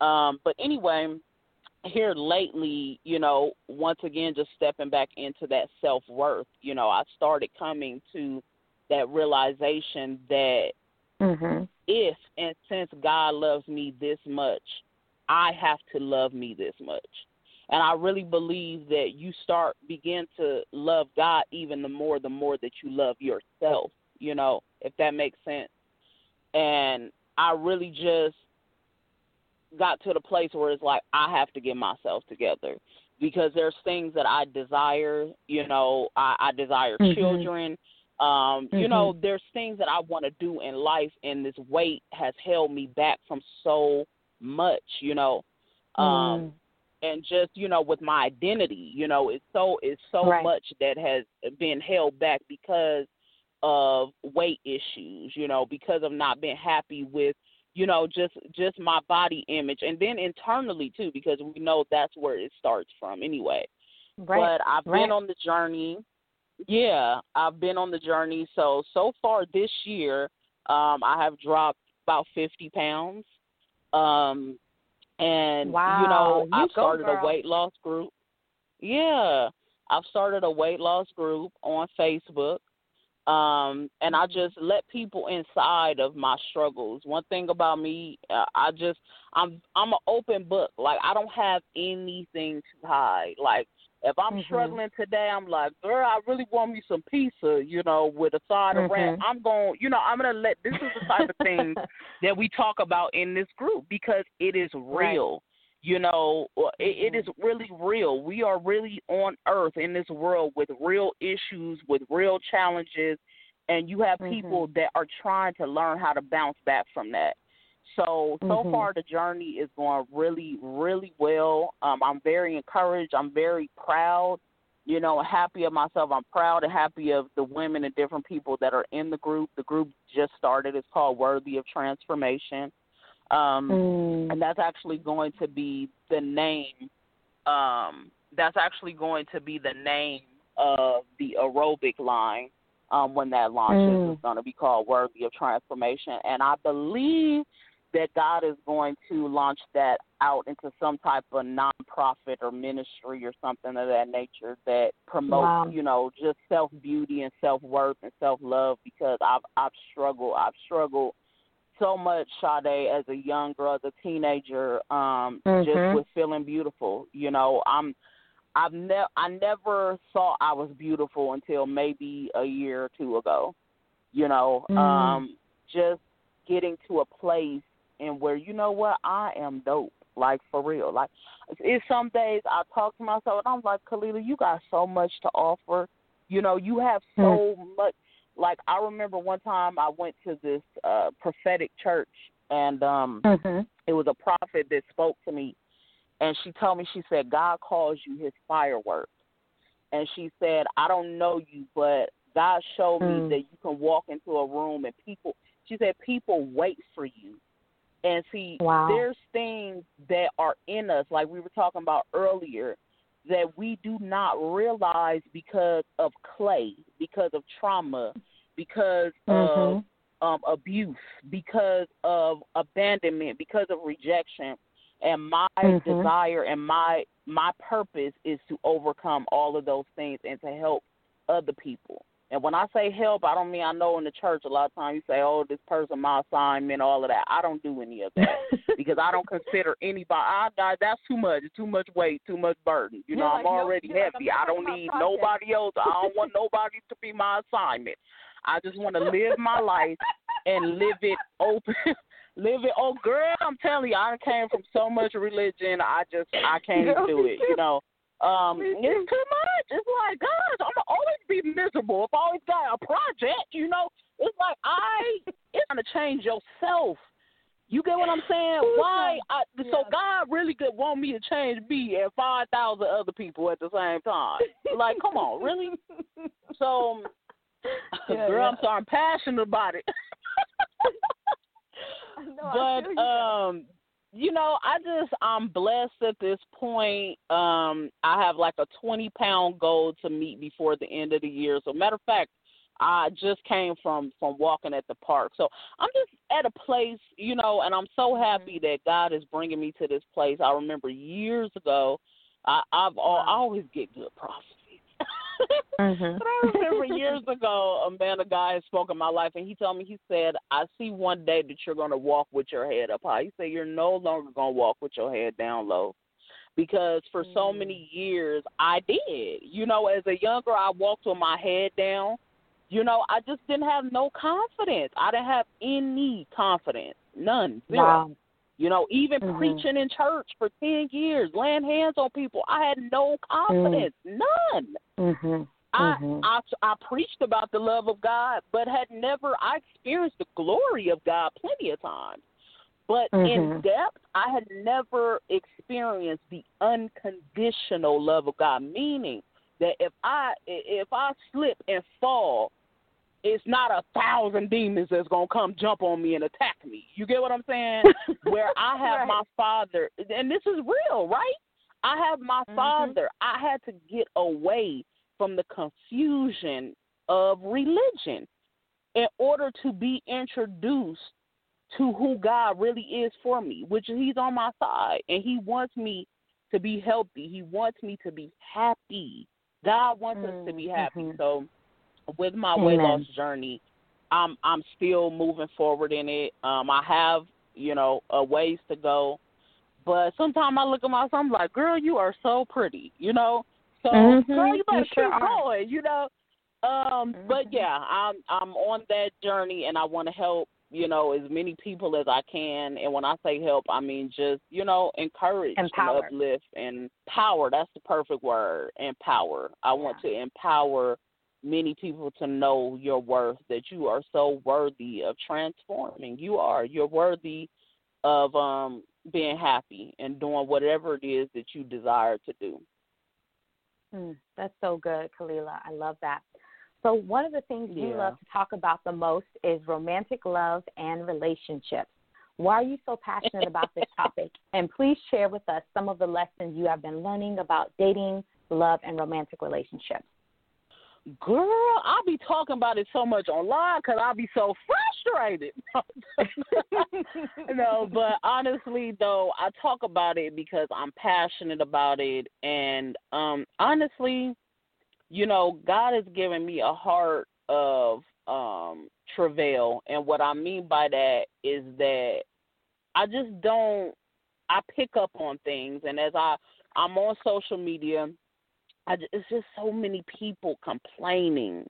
Um, but anyway, here lately, you know, once again, just stepping back into that self worth, you know, I started coming to that realization that mm-hmm. if and since God loves me this much, I have to love me this much. And I really believe that you start begin to love God even the more the more that you love yourself, you know, if that makes sense. And I really just got to the place where it's like I have to get myself together because there's things that I desire, you know, I, I desire mm-hmm. children. Um, mm-hmm. you know, there's things that I want to do in life and this weight has held me back from so much, you know. Um mm and just, you know, with my identity, you know, it's so it's so right. much that has been held back because of weight issues, you know, because of not being happy with you know just just my body image and then internally too because we know that's where it starts from anyway right. but i've right. been on the journey yeah i've been on the journey so so far this year um i have dropped about 50 pounds um and wow. you know you i've started girl. a weight loss group yeah i've started a weight loss group on facebook um and i just let people inside of my struggles one thing about me uh, i just i'm i'm an open book like i don't have anything to hide like if i'm mm-hmm. struggling today i'm like girl i really want me some pizza you know with a side mm-hmm. of ranch i'm going you know i'm going to let this is the type of thing that we talk about in this group because it is real right. You know, it, it is really real. We are really on earth in this world with real issues, with real challenges, and you have people mm-hmm. that are trying to learn how to bounce back from that. So so mm-hmm. far the journey is going really really well. Um, I'm very encouraged. I'm very proud. You know, happy of myself. I'm proud and happy of the women and different people that are in the group. The group just started. It's called Worthy of Transformation. Um, mm. And that's actually going to be the name. Um, that's actually going to be the name of the aerobic line um, when that launches. Mm. It's going to be called Worthy of Transformation. And I believe that God is going to launch that out into some type of nonprofit or ministry or something of that nature that promotes, wow. you know, just self beauty and self worth and self love because I've I've struggled I've struggled so much, Sade, as a young girl, as a teenager, um, mm-hmm. just with feeling beautiful. You know, I'm I've never I never thought I was beautiful until maybe a year or two ago. You know, mm. um, just getting to a place and where you know what I am dope, like for real. Like it's some days I talk to myself and I'm like, Khalilah, you got so much to offer. You know, you have so mm. much like I remember one time I went to this uh prophetic church and um mm-hmm. it was a prophet that spoke to me and she told me she said God calls you his firework. And she said, I don't know you but God showed mm. me that you can walk into a room and people she said people wait for you. And see, wow. there's things that are in us, like we were talking about earlier, that we do not realize because of clay, because of trauma, because mm-hmm. of um, abuse, because of abandonment, because of rejection. And my mm-hmm. desire and my my purpose is to overcome all of those things and to help other people. And when I say help, I don't mean I know in the church a lot of times you say, "Oh, this person my assignment," all of that. I don't do any of that because I don't consider anybody. I, I that's too much. It's too much weight, too much burden. You you're know, like, I'm already heavy. like, I don't need nobody else. I don't want nobody to be my assignment. I just want to live my life and live it open. live it. Oh, girl, I'm telling you, I came from so much religion. I just I can't do it. You know. Um, it's too much. It's like, gosh, I'm gonna always be miserable if I always got a project. You know, it's like I it's gonna change yourself. You get what I'm saying? Why? I, yeah. So God really could want me to change me and five thousand other people at the same time. Like, come on, really? So, yeah, girl, yeah. I'm sorry, I'm passionate about it. no, but um you know, I just I'm blessed at this point. Um, I have like a 20 pound goal to meet before the end of the year. So matter of fact, I just came from from walking at the park. So I'm just at a place, you know, and I'm so happy that God is bringing me to this place. I remember years ago, I, I've I always get good prophecies. Mm-hmm. But I remember years ago, a man, a guy spoke in my life, and he told me, he said, "I see one day that you're going to walk with your head up high." He said, "You're no longer going to walk with your head down low." because for so Mm. many years I did. You know, as a young girl, I walked with my head down. You know, I just didn't have no confidence. I didn't have any confidence, none, zero. Wow. You know, even Mhm. preaching in church for ten years, laying hands on people, I had no confidence, none. Mhm. I, Mhm. I I preached about the love of God, but had never. I experienced the glory of God plenty of times, but in Mhm. depth, I had never experienced the unconditional love of God. Meaning that if I if I slip and fall, it's not a thousand demons that's gonna come jump on me and attack me. You get what I'm saying? Where I have Right. my father, and this is real, right? I have my Mhm. father. I had to get away from the confusion of religion in order to be introduced to who God really is for me, which He's on my side, and He wants me to be healthy. He wants me to be happy. God wants us to be happy. Mhm. So, with my weight loss journey, I'm I'm still moving forward in it. Um, I have you know a ways to go, but sometimes I look at myself, I'm like, girl, you are so pretty, you know. So, Mhm, girl, you better you sure keep are. going, you know. Um, but Mhm. yeah, I'm I'm on that journey, and I want to help you know as many people as I can. And when I say help, I mean just you know encourage, Empower. and uplift, and power. That's the perfect word. Empower. I want to empower many people to know your worth. That you are so worthy of transforming. You are. You're worthy of um being happy and doing whatever it is that you desire to do. Mm, that's so good, Khalilah. I love that. So, one of the things you love to talk about the most is romantic love and relationships. Why are you so passionate about this topic? And please share with us some of the lessons you have been learning about dating, love, and romantic relationships. Girl, I'll be talking about it so much online because I'll be so frustrated. no, but honestly, though, I talk about it because I'm passionate about it, and um, honestly, you know, God has given me a heart of um travail, and what I mean by that is that I just don't. I pick up on things, and as I I'm on social media, I it's just so many people complaining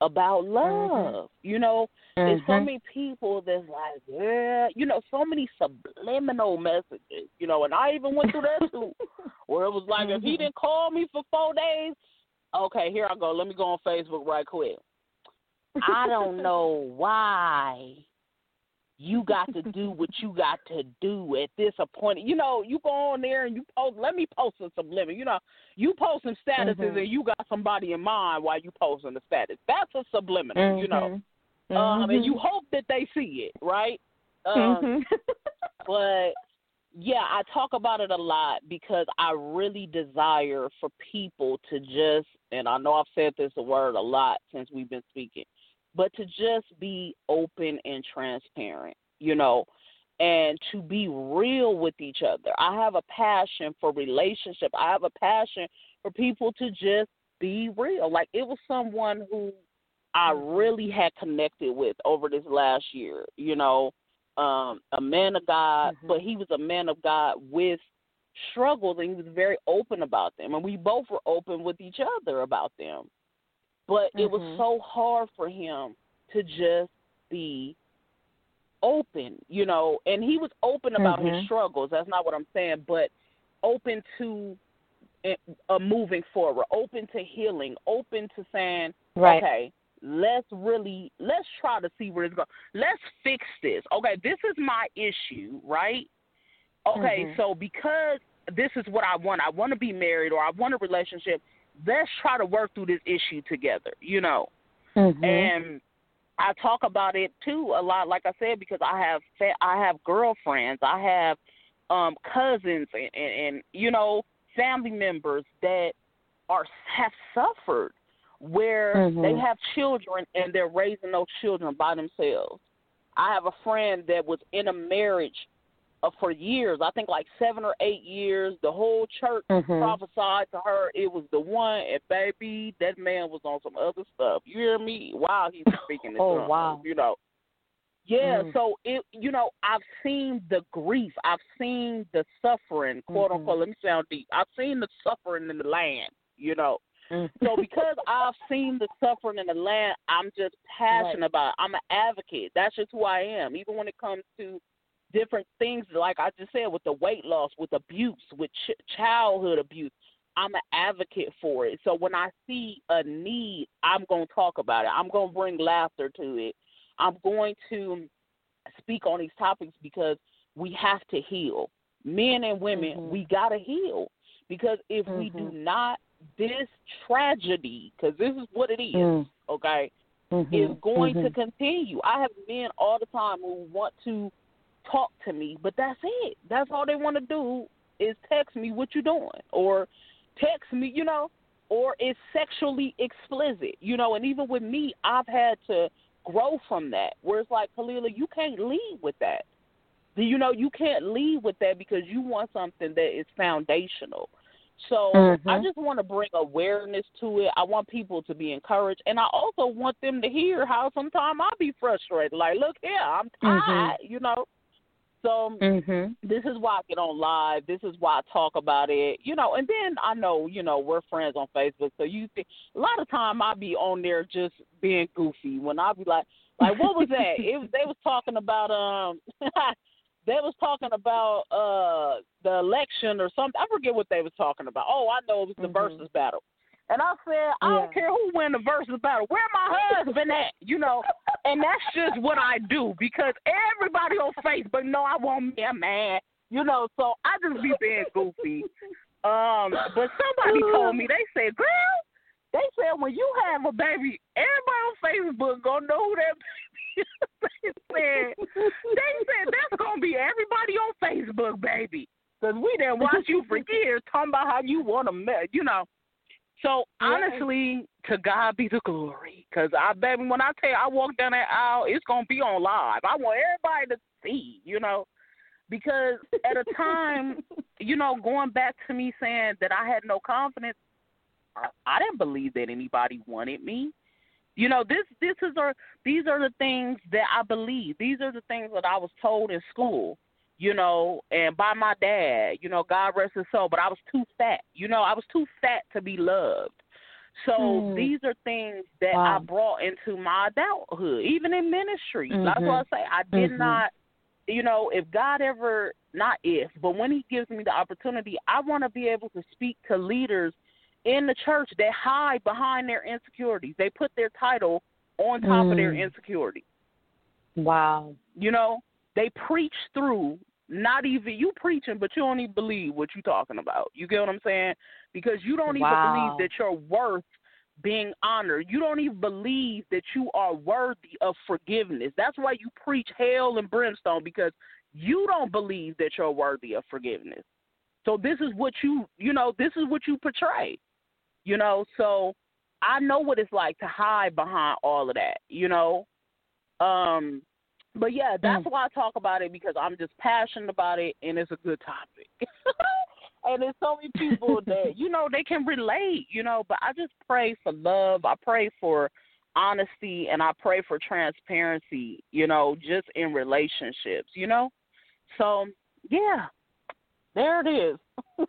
about love. You know, there's so Mhm. many people that's like, yeah, you know, so many subliminal messages. You know, and I even went through that too, where it was like, if he Mhm. didn't call me for four days, okay, here I go. Let me go on Facebook right quick. I don't know why you got to do what you got to do at this appointment. You know, you go on there and you post. Let me post some subliminal. You know, you post some statuses Mhm. and you got somebody in mind while you posting the status. That's a subliminal. You know, Mhm. um, and you Mhm. hope that they see it, right? Um, Mhm. but yeah, I talk about it a lot because I really desire for people to just, and I know I've said this word a lot since we've been speaking, but to just be open and transparent, you know, and to be real with each other. I have a passion for relationship. I have a passion for people to just be real. Like it was someone who I really had connected with over this last year, you know, um, a man of God, Mhm. but he was a man of God with struggles and he was very open about them. And we both were open with each other about them. But it was Mhm. so hard for him to just be open, you know, and he was open about his Mhm. struggles. That's not what I'm saying, but open to uh, moving forward, open to healing, open to saying, Right. okay, let's really let's try to see where it's going. Let's fix this. Okay, this is my issue, right? Okay, Mhm. so because this is what I want, I want to be married or I want a relationship. Let's try to work through this issue together, you know. Mhm. And I talk about it too a lot, like I said, because I have fa- I have girlfriends, I have um cousins, and, and, and you know family members that are have suffered where Mhm. they have children and they're raising those children by themselves. I have a friend that was in a marriage uh, for years, I think like seven or eight years. The whole church Mhm. prophesied to her it was the one, and baby, that man was on some other stuff. You hear me? While he's speaking in Oh, tongues, wow. you know. Yeah, Mm. so it you know, I've seen the grief, I've seen the suffering, quote Mhm. unquote, let me sound deep. I've seen the suffering in the land, you know. Mm. So because I've seen the suffering in the land, I'm just passionate Right. about it. I'm an advocate. That's just who I am. Even when it comes to different things, like I just said, with the weight loss, with abuse, with ch- childhood abuse, I'm an advocate for it. So when I see a need, I'm going to talk about it. I'm going to bring laughter to it. I'm going to speak on these topics because we have to heal. Men and women, Mhm. we got to heal. Because if we do Mhm. not, this tragedy, because this is what it is, Mm. okay, Mhm. is going to Mhm. continue. I have men all the time who want to talk to me, but that's it. That's all they want to do is text me what you doing or text me, you know, or it's sexually explicit, you know, and even with me, I've had to grow from that. Where it's like, Khalilah, you can't lead with that. You know, you can't lead with that because you want something that is foundational. So I Mhm. just want to bring awareness to it. I want people to be encouraged, and I also want them to hear how sometimes I be frustrated. Like, look here, I'm Mhm. tired, you know. So Mhm. this is why I get on live. This is why I talk about it, you know. And then I know, you know, we're friends on Facebook, so you think a lot of time I be on there just being goofy. When I be like, like what was that? it was they was talking about um, they was talking about uh the election or something. I forget what they was talking about. Oh, I know it was the Mhm. versus battle. And I said, I Yeah. don't care who win the versus battle. Where my husband at? You know, and that's just what I do because everybody on Facebook know I want me a man. You know, so I just be being goofy. Um, but somebody told me they said, girl, they said when you have a baby, everybody on Facebook gonna know who that baby is. they said they said that's gonna be everybody on Facebook, baby, because we didn't watch you for years talking about how you want to, you know. So honestly, to God be the glory. Because I bet when I tell you I walk down that aisle, it's gonna be on live. I want everybody to see, you know. Because at a time, you know, going back to me saying that I had no confidence, I, I didn't believe that anybody wanted me. You know, this this is are these are the things that I believe. These are the things that I was told in school you know, and by my dad, you know, God rest his soul, but I was too fat. You know, I was too fat to be loved. So Hmm. these are things that Wow. I brought into my adulthood, even in ministry. That's Mhm. why I say I did Mhm. not, you know, if God ever, not if, but when He gives me the opportunity, I want to be able to speak to leaders in the church that hide behind their insecurities. They put their title on top of their Mm. insecurity. Wow. You know, they preach through not even you preaching, but you don't even believe what you're talking about. You get what I'm saying? Because you don't Wow. even believe that you're worth being honored. You don't even believe that you are worthy of forgiveness. That's why you preach hell and brimstone because you don't believe that you're worthy of forgiveness. So this is what you, you know, this is what you portray. You know, so I know what it's like to hide behind all of that, you know. Um but yeah, that's mm. why I talk about it because I'm just passionate about it and it's a good topic. and there's so many people that, you know, they can relate, you know, but I just pray for love. I pray for honesty and I pray for transparency, you know, just in relationships, you know? So, yeah. There it is.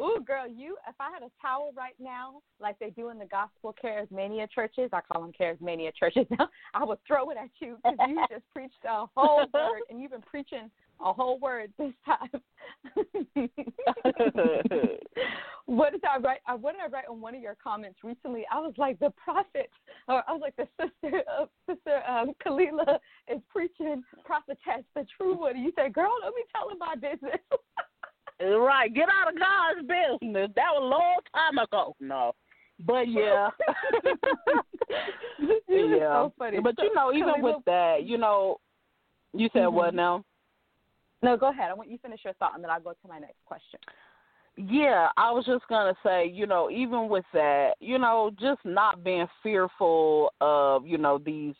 Ooh, girl, you, if I had a towel right now, like they do in the gospel charismania churches, I call them charismania churches now, I would throw it at you because you just preached a whole word and you've been preaching a whole word this time. what did I write? uh, What did I write on one of your comments recently? I was like, the prophet, or I was like, the sister of Sister um, Khalilah is preaching prophetess, the true one. And you said, girl, let me tell him my business. Right. Get out of God's business. That was a long time ago. No. But yeah. yeah. so. But you know, even with that, you know, you said what Mhm. now? No, go ahead. I want you to finish your thought, and then I'll go to my next question. Yeah, I was just gonna say, you know, even with that, you know, just not being fearful of, you know, these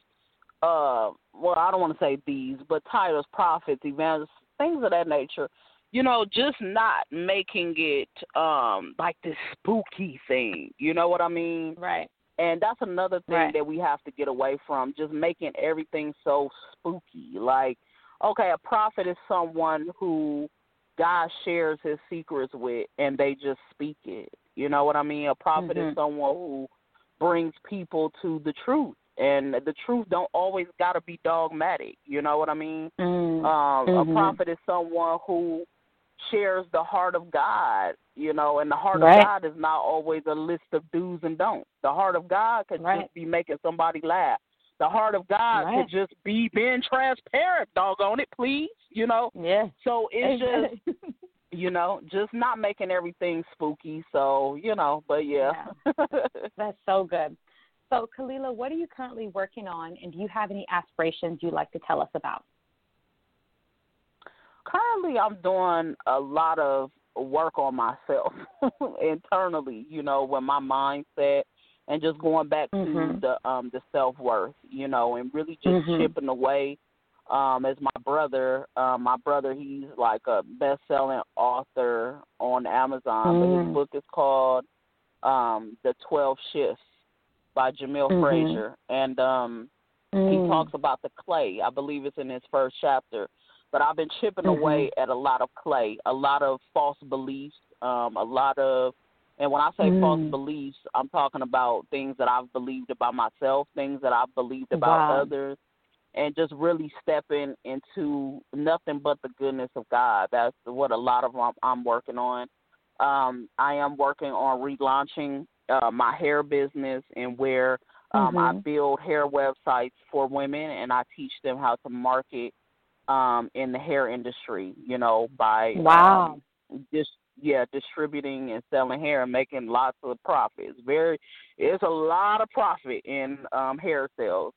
uh well, I don't want to say these, but titles, prophets, evangelists, things of that nature. You know, just not making it um like this spooky thing. You know what I mean? Right. And that's another thing Right. that we have to get away from, just making everything so spooky. Like, okay, a prophet is someone who God shares his secrets with and they just speak it. You know what I mean? A prophet Mhm. is someone who brings people to the truth. And the truth don't always gotta be dogmatic. You know what I mean? Mm. Um. A prophet is someone who shares the heart of God, you know, and the heart Right. of God is not always a list of do's and don'ts. The heart of God could Right. just be making somebody laugh. The heart of God Right. could just be being transparent, doggone it, please, you know. yeah. So it's just, you know, just not making everything spooky. So, you know, but yeah. That's so good. So, Khalilah, what are you currently working on, and do you have any aspirations you'd like to tell us about? Currently I'm doing a lot of work on myself internally, you know, with my mindset and just going back Mhm. to the um the self worth, you know, and really just Mhm. chipping away. Um, as my brother, um, my brother, he's like a best selling author on Amazon, but Mm. his book is called um The Twelve Shifts by Jamil Mhm. Frazier. And um he Mm. talks about the clay. I believe it's in his first chapter. But I've been chipping Mhm. away at a lot of clay, a lot of false beliefs, um, a lot of and when I say false Mm. beliefs, I'm talking about things that I've believed about myself, things that I've believed about Wow. others, and just really stepping into nothing but the goodness of God. That's what a lot of I'm, I'm working on. Um, I am working on relaunching uh, my hair business and where um, I Mhm. build hair websites for women and I teach them how to market um, in the hair industry. You know, by Wow. um, just yeah, distributing and selling hair and making lots of profits. Very, it's a lot of profit in um, hair sales.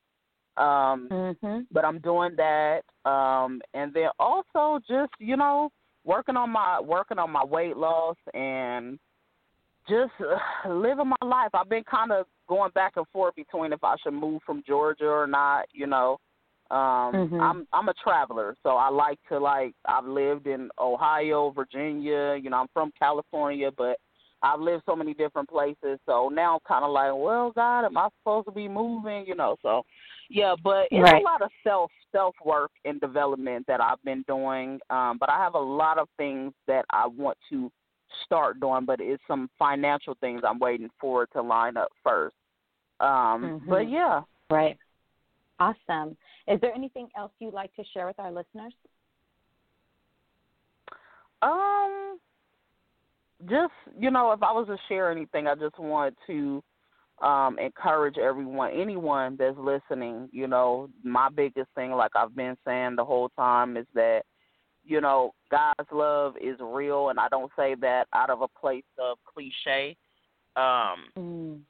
Um, Mhm. but I'm doing that, um, and then also just you know working on my working on my weight loss and just uh, living my life. I've been kind of going back and forth between if I should move from Georgia or not. You know, um, Mhm. I'm I'm a traveler, so I like to like. I've lived in Ohio, Virginia. You know, I'm from California, but I've lived so many different places. So now I'm kind of like, well, God, am I supposed to be moving? You know, so yeah, but it's Right. a lot of self self work and development that I've been doing. Um, but I have a lot of things that I want to start doing, but it's some financial things I'm waiting for to line up first. Um, But Mhm. yeah, Right. Awesome. Is there anything else you'd like to share with our listeners? um, just you know, if I was to share anything, I just want to um encourage everyone, anyone that's listening. You know, my biggest thing, like I've been saying the whole time, is that you know God's love is real, and I don't say that out of a place of cliche. Um, Mm.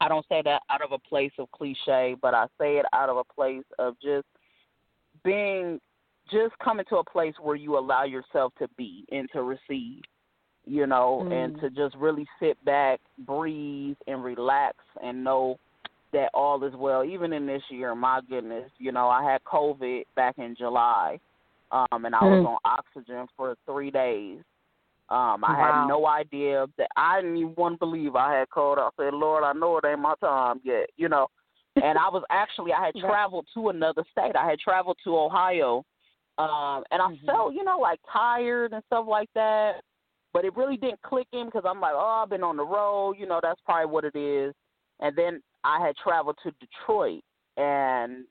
I don't say that out of a place of cliche, but I say it out of a place of just being, just coming to a place where you allow yourself to be and to receive, you know, and Mm. to just really sit back, breathe, and relax and know that all is well. Even in this year, my goodness, you know, I had COVID back in July, um, and I was Mm. on oxygen for three days. Um, I Wow. had no idea that I didn't even want to believe I had cold. I said, Lord, I know it ain't my time yet, you know. And I was actually I had traveled to another state. I had traveled to Ohio. Um, and I Mhm. felt, you know, like tired and stuff like that. But it really didn't click in because I'm like, oh, I've been on the road, you know, that's probably what it is. And then I had traveled to Detroit and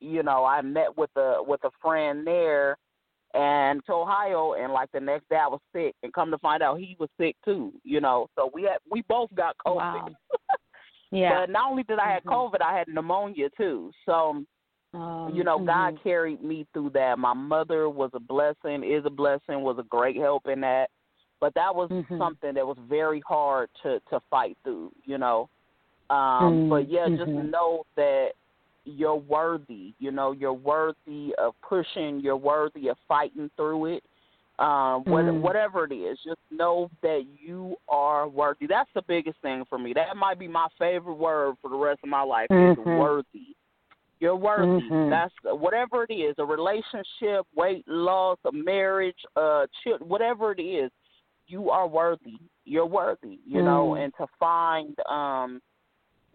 you know, I met with a with a friend there and to Ohio and like the next day I was sick and come to find out he was sick too, you know. So we had we both got COVID. Wow. Yeah. But not only did I have Mhm. COVID, I had pneumonia too. So Um, you know, God mhm. carried me through that. My mother was a blessing, is a blessing, was a great help in that. But that was Mhm. something that was very hard to to fight through, you know. Um, but yeah, just mhm. know that you're worthy. You know, you're worthy of pushing. You're worthy of fighting through it. Um, what, Mm. whatever it is, just know that you are worthy. That's the biggest thing for me. That might be my favorite word for the rest of my life. Is Mhm. worthy. You're worthy. Mhm. That's whatever it is. A relationship, weight loss, a marriage, uh, chil- whatever it is. You are worthy. You're worthy. You know, Mm. and to find um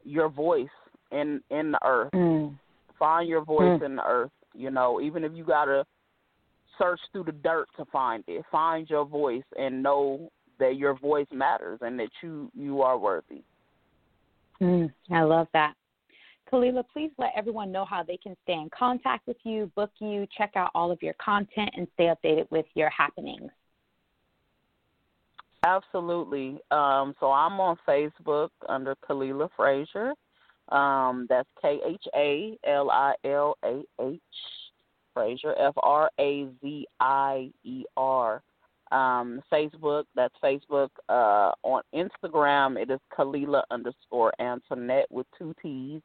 your voice in in the earth. Mm. Find your voice Mm. in the earth. You know, even if you gotta search through the dirt to find it, find your voice and know that your voice matters and that you you are worthy. Mm, I love that. Khalilah, please let everyone know how they can stay in contact with you, book you, check out all of your content, and stay updated with your happenings. Absolutely. Um, so I'm on Facebook under Khalilah Frazier. Um, that's K H A L I L A H Frazier, F R A Z I E R. Um, Facebook, that's Facebook. Uh, on Instagram, it is Khalilah underscore Antoinette with two T's.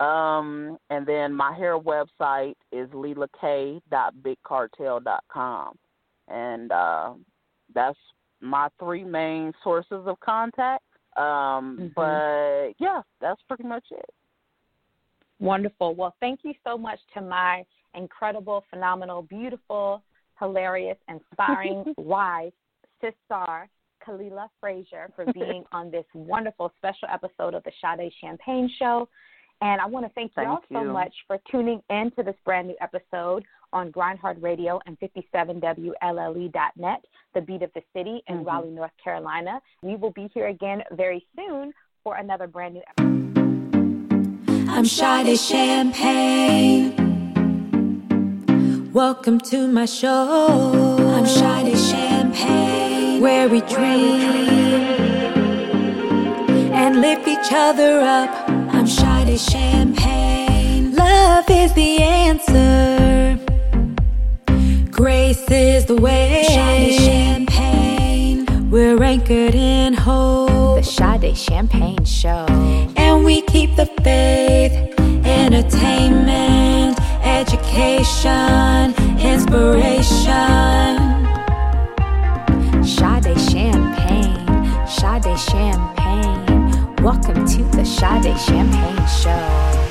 Um, and then my hair website is lilak.bigcartel.com. And uh, that's my three main sources of contact. Um, Mhm. But yeah, that's pretty much it. Wonderful. Well, thank you so much to my incredible, phenomenal, beautiful, hilarious, inspiring wife, sister, Khalilah Frazier, for being on this wonderful special episode of the Sade Champagne Show. And I want to thank, Thank y'all so much for tuning in to this brand new episode on Grindhard Radio and 57WLLE.net, E the beat of the city in Mhm. Raleigh, North Carolina. We will be here again very soon for another brand new episode. I'm Sade Champagne. Welcome to my show. I'm Sade Champagne, where we dream and lift each other up. I'm Sade Champagne. Love is the answer. Grace is the way. Sade Champagne. We're anchored in hope. The Sade Champagne Show. And we keep the faith, entertainment, education, inspiration. Sade Champagne. Sade Champagne. Welcome to the Sade Champagne Show.